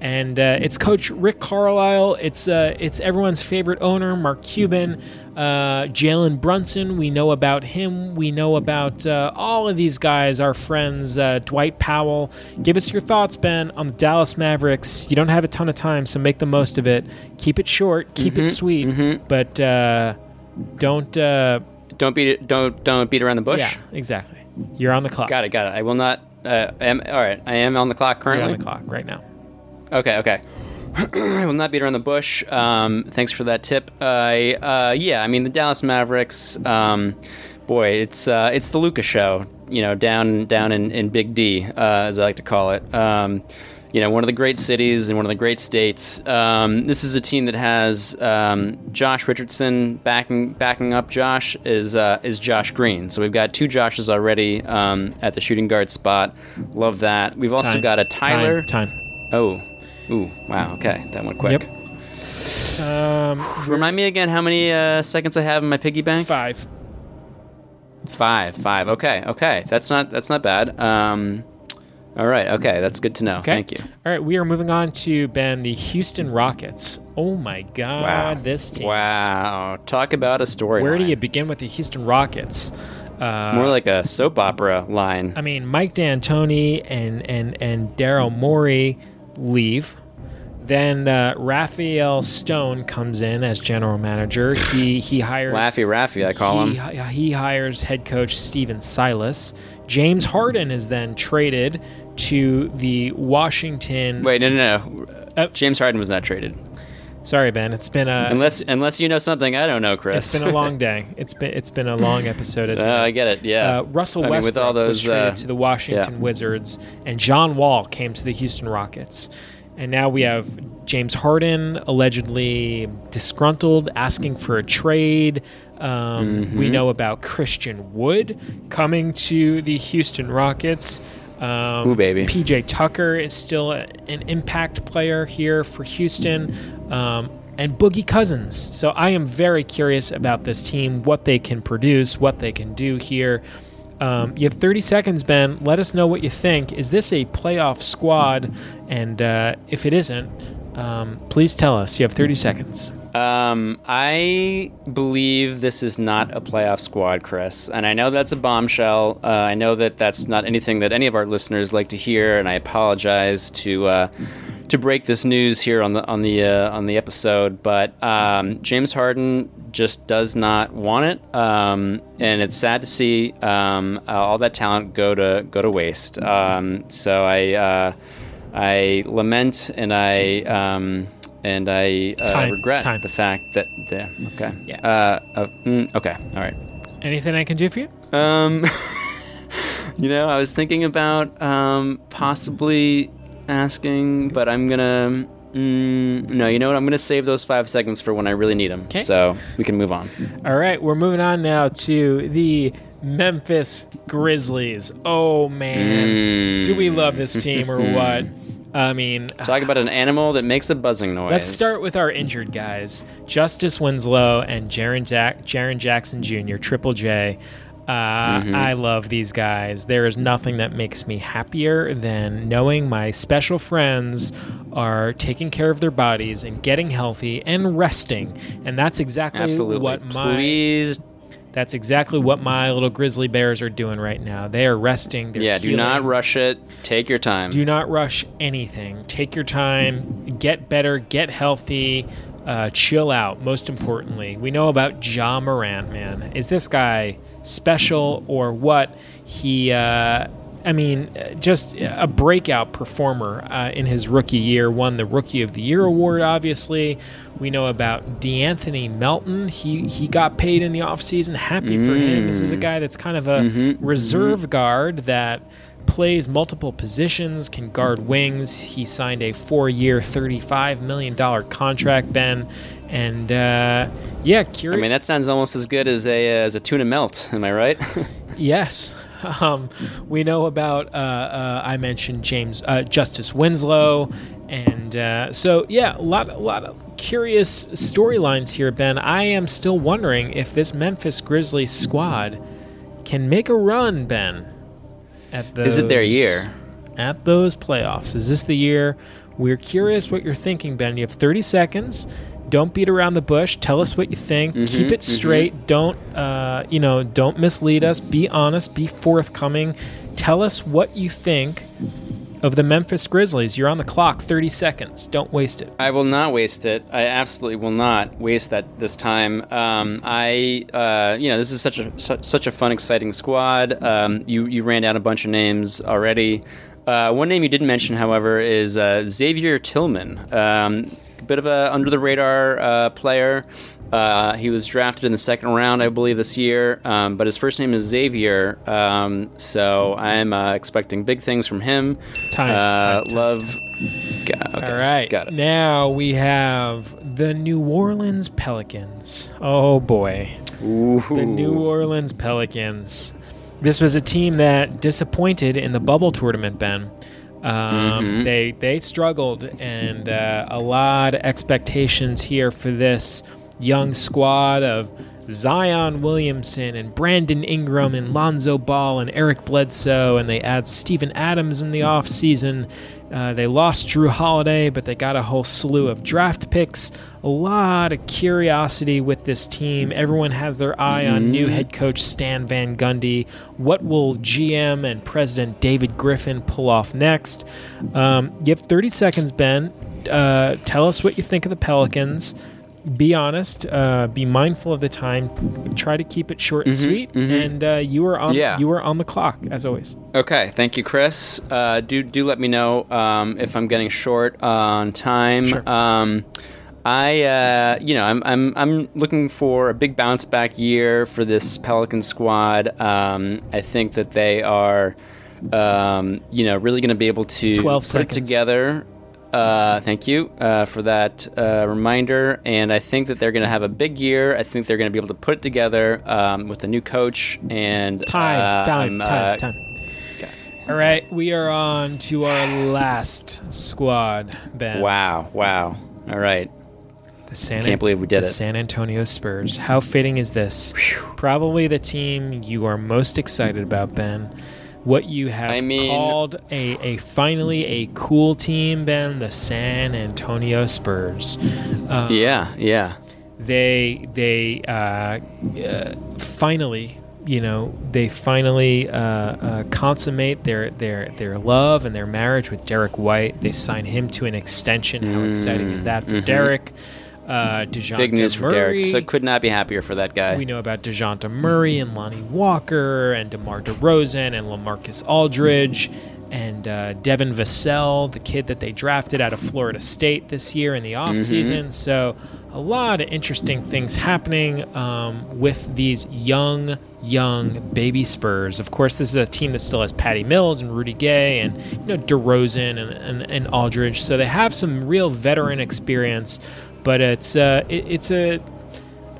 And uh, it's Coach Rick Carlisle. It's uh, it's everyone's favorite owner, Mark Cuban. Uh, Jalen Brunson, we know about him. We know about uh, all of these guys, our friends, uh, Dwight Powell. Give us your thoughts, Ben, on the Dallas Mavericks. You don't have a ton of time, so make the most of it. Keep it short, keep Mm-hmm, it sweet, but uh, don't. Uh, Don't beat it. Don't don't beat around the bush. yeah, exactly. You're on the clock. Got it. Got it. I will not. Uh, am all right. I am on the clock You're currently. on the clock right now. Okay, okay. I will not beat around the bush. Um, thanks for that tip. I uh, yeah, I mean the Dallas Mavericks. Um, boy, it's uh, it's the Luka show. You know, down down in, in Big D, uh, as I like to call it. Um, you know, one of the great cities and one of the great states. Um, this is a team that has um, Josh Richardson backing backing up. Josh is uh, is Josh Green. So we've got two Joshes already um, at the shooting guard spot. Love that. We've also Time. got a Tyler. Time. Oh, ooh, wow. Okay, that went quick. Yep. Um, Remind me again how many uh, seconds I have in my piggy bank. five. Five, five. Okay, okay. That's not that's not bad. Um, all right. Okay, that's good to know. Okay. Thank you. All right, we are moving on to Ben, the Houston Rockets. Oh my God, Wow. this team. Wow. Talk about a story. Where do you begin with the Houston Rockets? Uh, More like a soap opera line. I mean, Mike D'Antoni and and and Daryl Morey leave. Then uh, Rafael Stone comes in as general manager. He he hires Laffy Raffy, I call he, him. he hires head coach Stephen Silas. James Harden is then traded to the Washington. Wait, no, no, no. Oh. James Harden was not traded. Sorry, Ben. It's been a Unless, unless you know something I don't know, Chris. it's been a long day. It's been it's been a long episode. As Oh, I get it. Yeah. Uh, Russell I mean, Westbrook with all those was traded uh, to the Washington yeah. Wizards, and John Wall came to the Houston Rockets. And now we have James Harden allegedly disgruntled, asking for a trade. Um, Mm-hmm. We know about Christian Wood coming to the Houston Rockets. Um, Ooh, baby. PJ Tucker is still a, an impact player here for Houston. Um, and Boogie Cousins. So I am very curious about this team, what they can produce, what they can do here. Um, you have 30 seconds, Ben. Let us know what you think. Is this a playoff squad? And uh, if it isn't, um, please tell us. You have 30 seconds. Um, I believe this is not a playoff squad, Chris, and I know that's a bombshell. Uh, I know that that's not anything that any of our listeners like to hear, and I apologize to uh, to break this news here on the on the uh, on the episode. But um, James Harden just does not want it, um, and it's sad to see um, all that talent go to go to waste. Um, so I uh, I lament and I. Um, and I uh, Time, regret time. the fact that the okay Yeah. uh, uh mm, okay all right Anything I can do for you? um you know I was thinking about um possibly asking but I'm gonna mm, no you know what I'm gonna save those five seconds for when I really need them 'Kay. so we can move on All right, we're moving on now to the Memphis Grizzlies. Oh, man. Do we love this team or what? I mean, talk about an animal that makes a buzzing noise Let's start with our injured guys Justice Winslow and Jaren, Jack- Jaren Jackson Jr., Triple J. Uh, I love these guys. There is nothing that makes me happier than knowing my special friends are taking care of their bodies and getting healthy and resting. And that's exactly absolutely what my please that's exactly what my little grizzly bears are doing right now. They are resting. They're yeah do not rush it take your time Do not rush anything. Take your time. Get better. Get healthy. Uh, chill out. Most importantly, we know about Ja Morant. Man, is this guy special or what? He, uh, I mean, just a breakout performer uh, in his rookie year. Won the Rookie of the Year award. Obviously, we know about De'Anthony Melton. He he got paid in the offseason. Happy for him. This is a guy that's kind of a reserve guard that plays multiple positions, can guard wings. He signed a four-year, thirty-five million dollar contract, Ben, and uh, yeah, curious. I mean that sounds almost as good as a as a tuna melt am I right Yes. Um, we know about, uh, uh, I mentioned James uh, Justice Winslow. And uh, so, yeah, a lot, a lot of curious storylines here, Ben. I am still wondering if this Memphis Grizzlies squad can make a run, Ben. At those, is it their year At those playoffs. Is this the year? We're curious what you're thinking, Ben. You have 30 seconds. Don't beat around the bush. Tell us what you think. Mm-hmm, Keep it straight. Don't, uh, you know, don't mislead us. Be honest. Be forthcoming. Tell us what you think of the Memphis Grizzlies. You're on the clock. 30 seconds. Don't waste it. I will not waste it. I absolutely will not waste that this time. Um, I, uh, you know, this is such a such, such a fun, exciting squad. Um, you you ran down a bunch of names already. Uh, one name you didn't mention, however, is uh, Xavier Tillman. Um, a bit of a under the radar uh, player. Uh, he was drafted in the second round, I believe, this year. Um, but his first name is Xavier. Um, so I'm uh, expecting big things from him. Time, Uh, time, time, love. Ga- okay, All right. got it. Now we have the New Orleans Pelicans. Oh boy. Ooh. The New Orleans Pelicans. This was a team that disappointed in the bubble tournament, Ben. Um, They they struggled, and uh, a lot of expectations here for this young squad of Zion Williamson and Brandon Ingram and Lonzo Ball and Eric Bledsoe, and they add Steven Adams in the offseason. Uh, they lost Jrue Holiday, but they got a whole slew of draft picks. A lot of curiosity with this team. Everyone has their eye on new head coach Stan Van Gundy. What will GM and President David Griffin pull off next? Um, you have 30 seconds, Ben. Uh, tell us what you think of the Pelicans. Be honest. Uh, be mindful of the time. Try to keep it short and sweet. And uh, you are on. Yeah. You are on the clock as always. Okay, thank you, Chris. Uh, do do let me know um, if I'm getting short on time. Sure. Um, I uh, you know I'm, I'm I'm looking for a big bounce back year for this Pelican squad. Um, I think that they are um, you know really going to be able to 12 put seconds. it together. Uh, thank you uh, for that uh, reminder. And I think that they're going to have a big year. I think they're going to be able to put it together um, with the new coach and Time, uh, time, time, uh, time. All right, we are on to our last squad, Ben. Wow, wow. All right. The San Can't believe we did the it. San Antonio Spurs. How fitting is this? Probably the team you are most excited about, Ben. What you have I mean- called a, a finally a cool team, Ben, the San Antonio Spurs. Um, Yeah, yeah. they they uh, uh, finally you know they finally uh, uh, consummate their their their love and their marriage with Derrick White. They sign him to an extension. How exciting is that for Derrick? Uh, Dejounte mm-hmm. Big news for Derrick. So could not be happier for that guy. We know about Dejounte Murray and Lonnie Walker and DeMar DeRozan and LaMarcus Aldridge and uh, Devin Vassell, the kid that they drafted out of Florida State this year in the offseason. So a lot of interesting things happening um, with these young, young baby Spurs. Of course, this is a team that still has Patty Mills and Rudy Gay and you know DeRozan and, and, and Aldridge. So they have some real veteran experience, but it's uh, it, it's a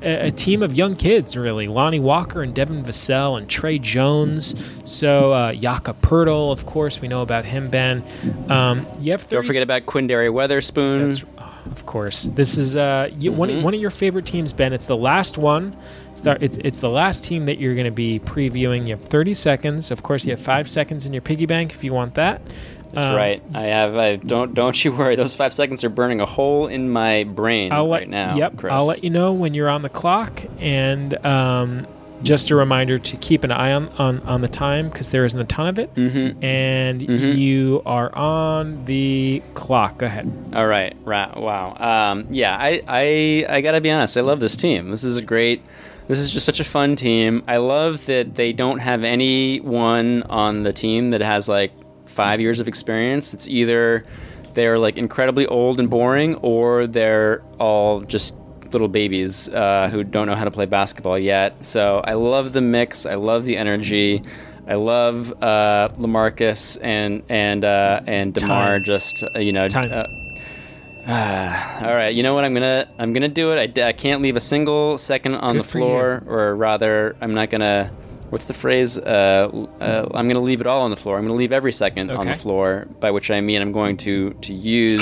a, team of young kids, really. Lonnie Walker and Devin Vassell and Tre Jones. So uh, Jakob Poeltl, of course, we know about him. Ben, um, you have 30 Don't forget about Quinndary Weatherspoon. That's, oh, of course. This is uh, you, Mm-hmm. one, one of your favorite teams, Ben. It's the last one. It's the, it's, it's the last team that you're going to be previewing. You have 30 seconds. Of course, you have five seconds in your piggy bank if you want that. That's Um, right. I have. I don't. Don't you worry. Those five seconds are burning a hole in my brain I'll let, right now. Yep, Chris. I'll let you know when you're on the clock, and um, just a reminder to keep an eye on on, on the time because there isn't a ton of it, Mm-hmm. and you are on the clock. Go ahead. All right. Right. Wow. Um, yeah. I, I. I gotta be honest. I love this team. This is a great. This is just such a fun team. I love that they don't have anyone on the team that has like five years of experience. It's either they're like incredibly old and boring, or they're all just little babies uh, who don't know how to play basketball yet. So I love the mix. I love the energy. I love uh, LaMarcus and and uh, and DeMar. Time. Just uh, you know. Time. Uh, all right, you know what? I'm gonna I'm gonna do it. I, I can't leave a single second on Good the floor, or rather, I'm not gonna. What's the phrase? Uh, uh, I'm gonna leave it all on the floor. I'm gonna leave every second on the floor. By which I mean I'm going to to use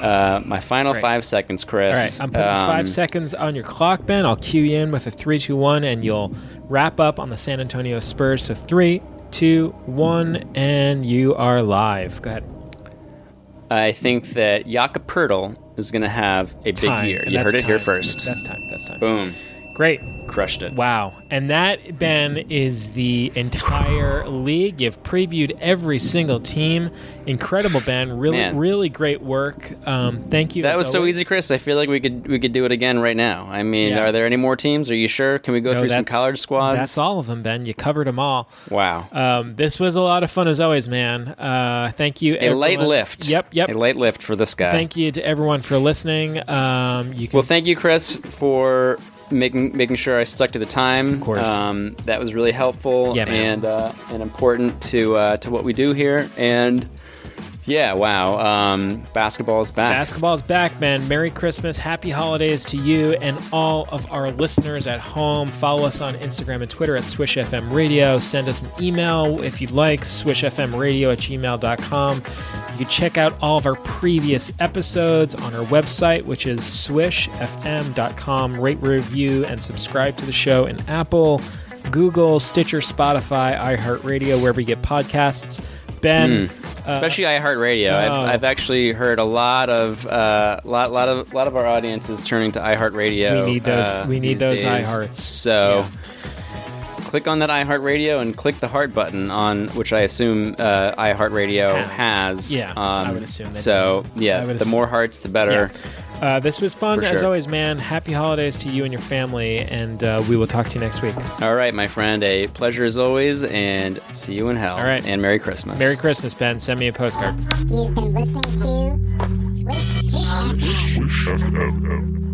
uh, my final Right. five seconds, Chris. All right, I'm putting Um, five seconds on your clock, Ben. I'll cue you in with a three, two, one, and you'll wrap up on the San Antonio Spurs. So three, two, one, and you are live. Go ahead. I think that Jakob Poeltl is gonna have a big Time, year. You heard it here first. That's time. That's time. Boom. Great. Crushed it. Wow. And that, Ben, is the entire league. You've previewed every single team. Incredible, Ben. Really, Man. really great work. Um, thank you. That as was so easy, Chris. I feel like we could we could do it again right now. I mean, Yeah. are there any more teams? Are you sure? Can we go No, through some college squads? That's all of them, Ben. You covered them all. Wow. Um, this was a lot of fun as always, man. Uh, thank you. a light lift. Yep, yep. A light lift for this guy. Thank you to everyone for listening. Um, you can Well, thank you, Chris, for making making sure I stuck to the time. Of course. um, that was really helpful Yeah, and uh, and important to uh, to what we do here. And yeah, wow, um, basketball is back. Basketball's back, man. Merry Christmas. Happy holidays to you and all of our listeners at home. Follow us on Instagram and Twitter at Swish FM Radio. Send us an email if you'd like, swishfmradio at gmail.com. You can check out all of our previous episodes on our website, which is swishfm.com. Rate, review, and subscribe to the show in Apple, Google, Stitcher, Spotify, iHeartRadio, wherever you get podcasts. Ben, Especially iHeartRadio. I've, oh. I've actually heard a lot of uh, lot lot of lot of our audience is turning to iHeartRadio. We need those- uh, we need those days. iHearts. So. Click on that iHeartRadio and click the heart button on which I assume uh, iHeartRadio Has. has. Yeah, I Um, would assume they So do. Yeah, the assume- more hearts, the better. Uh, this was fun For as always, man. Happy holidays to you and your family, and uh, we will talk to you next week. All right, my friend, a pleasure as always, and see you in hell. All right. and Merry Christmas. Merry Christmas, Ben. Send me a postcard. You've been listening to Swish Swish. Swish FM.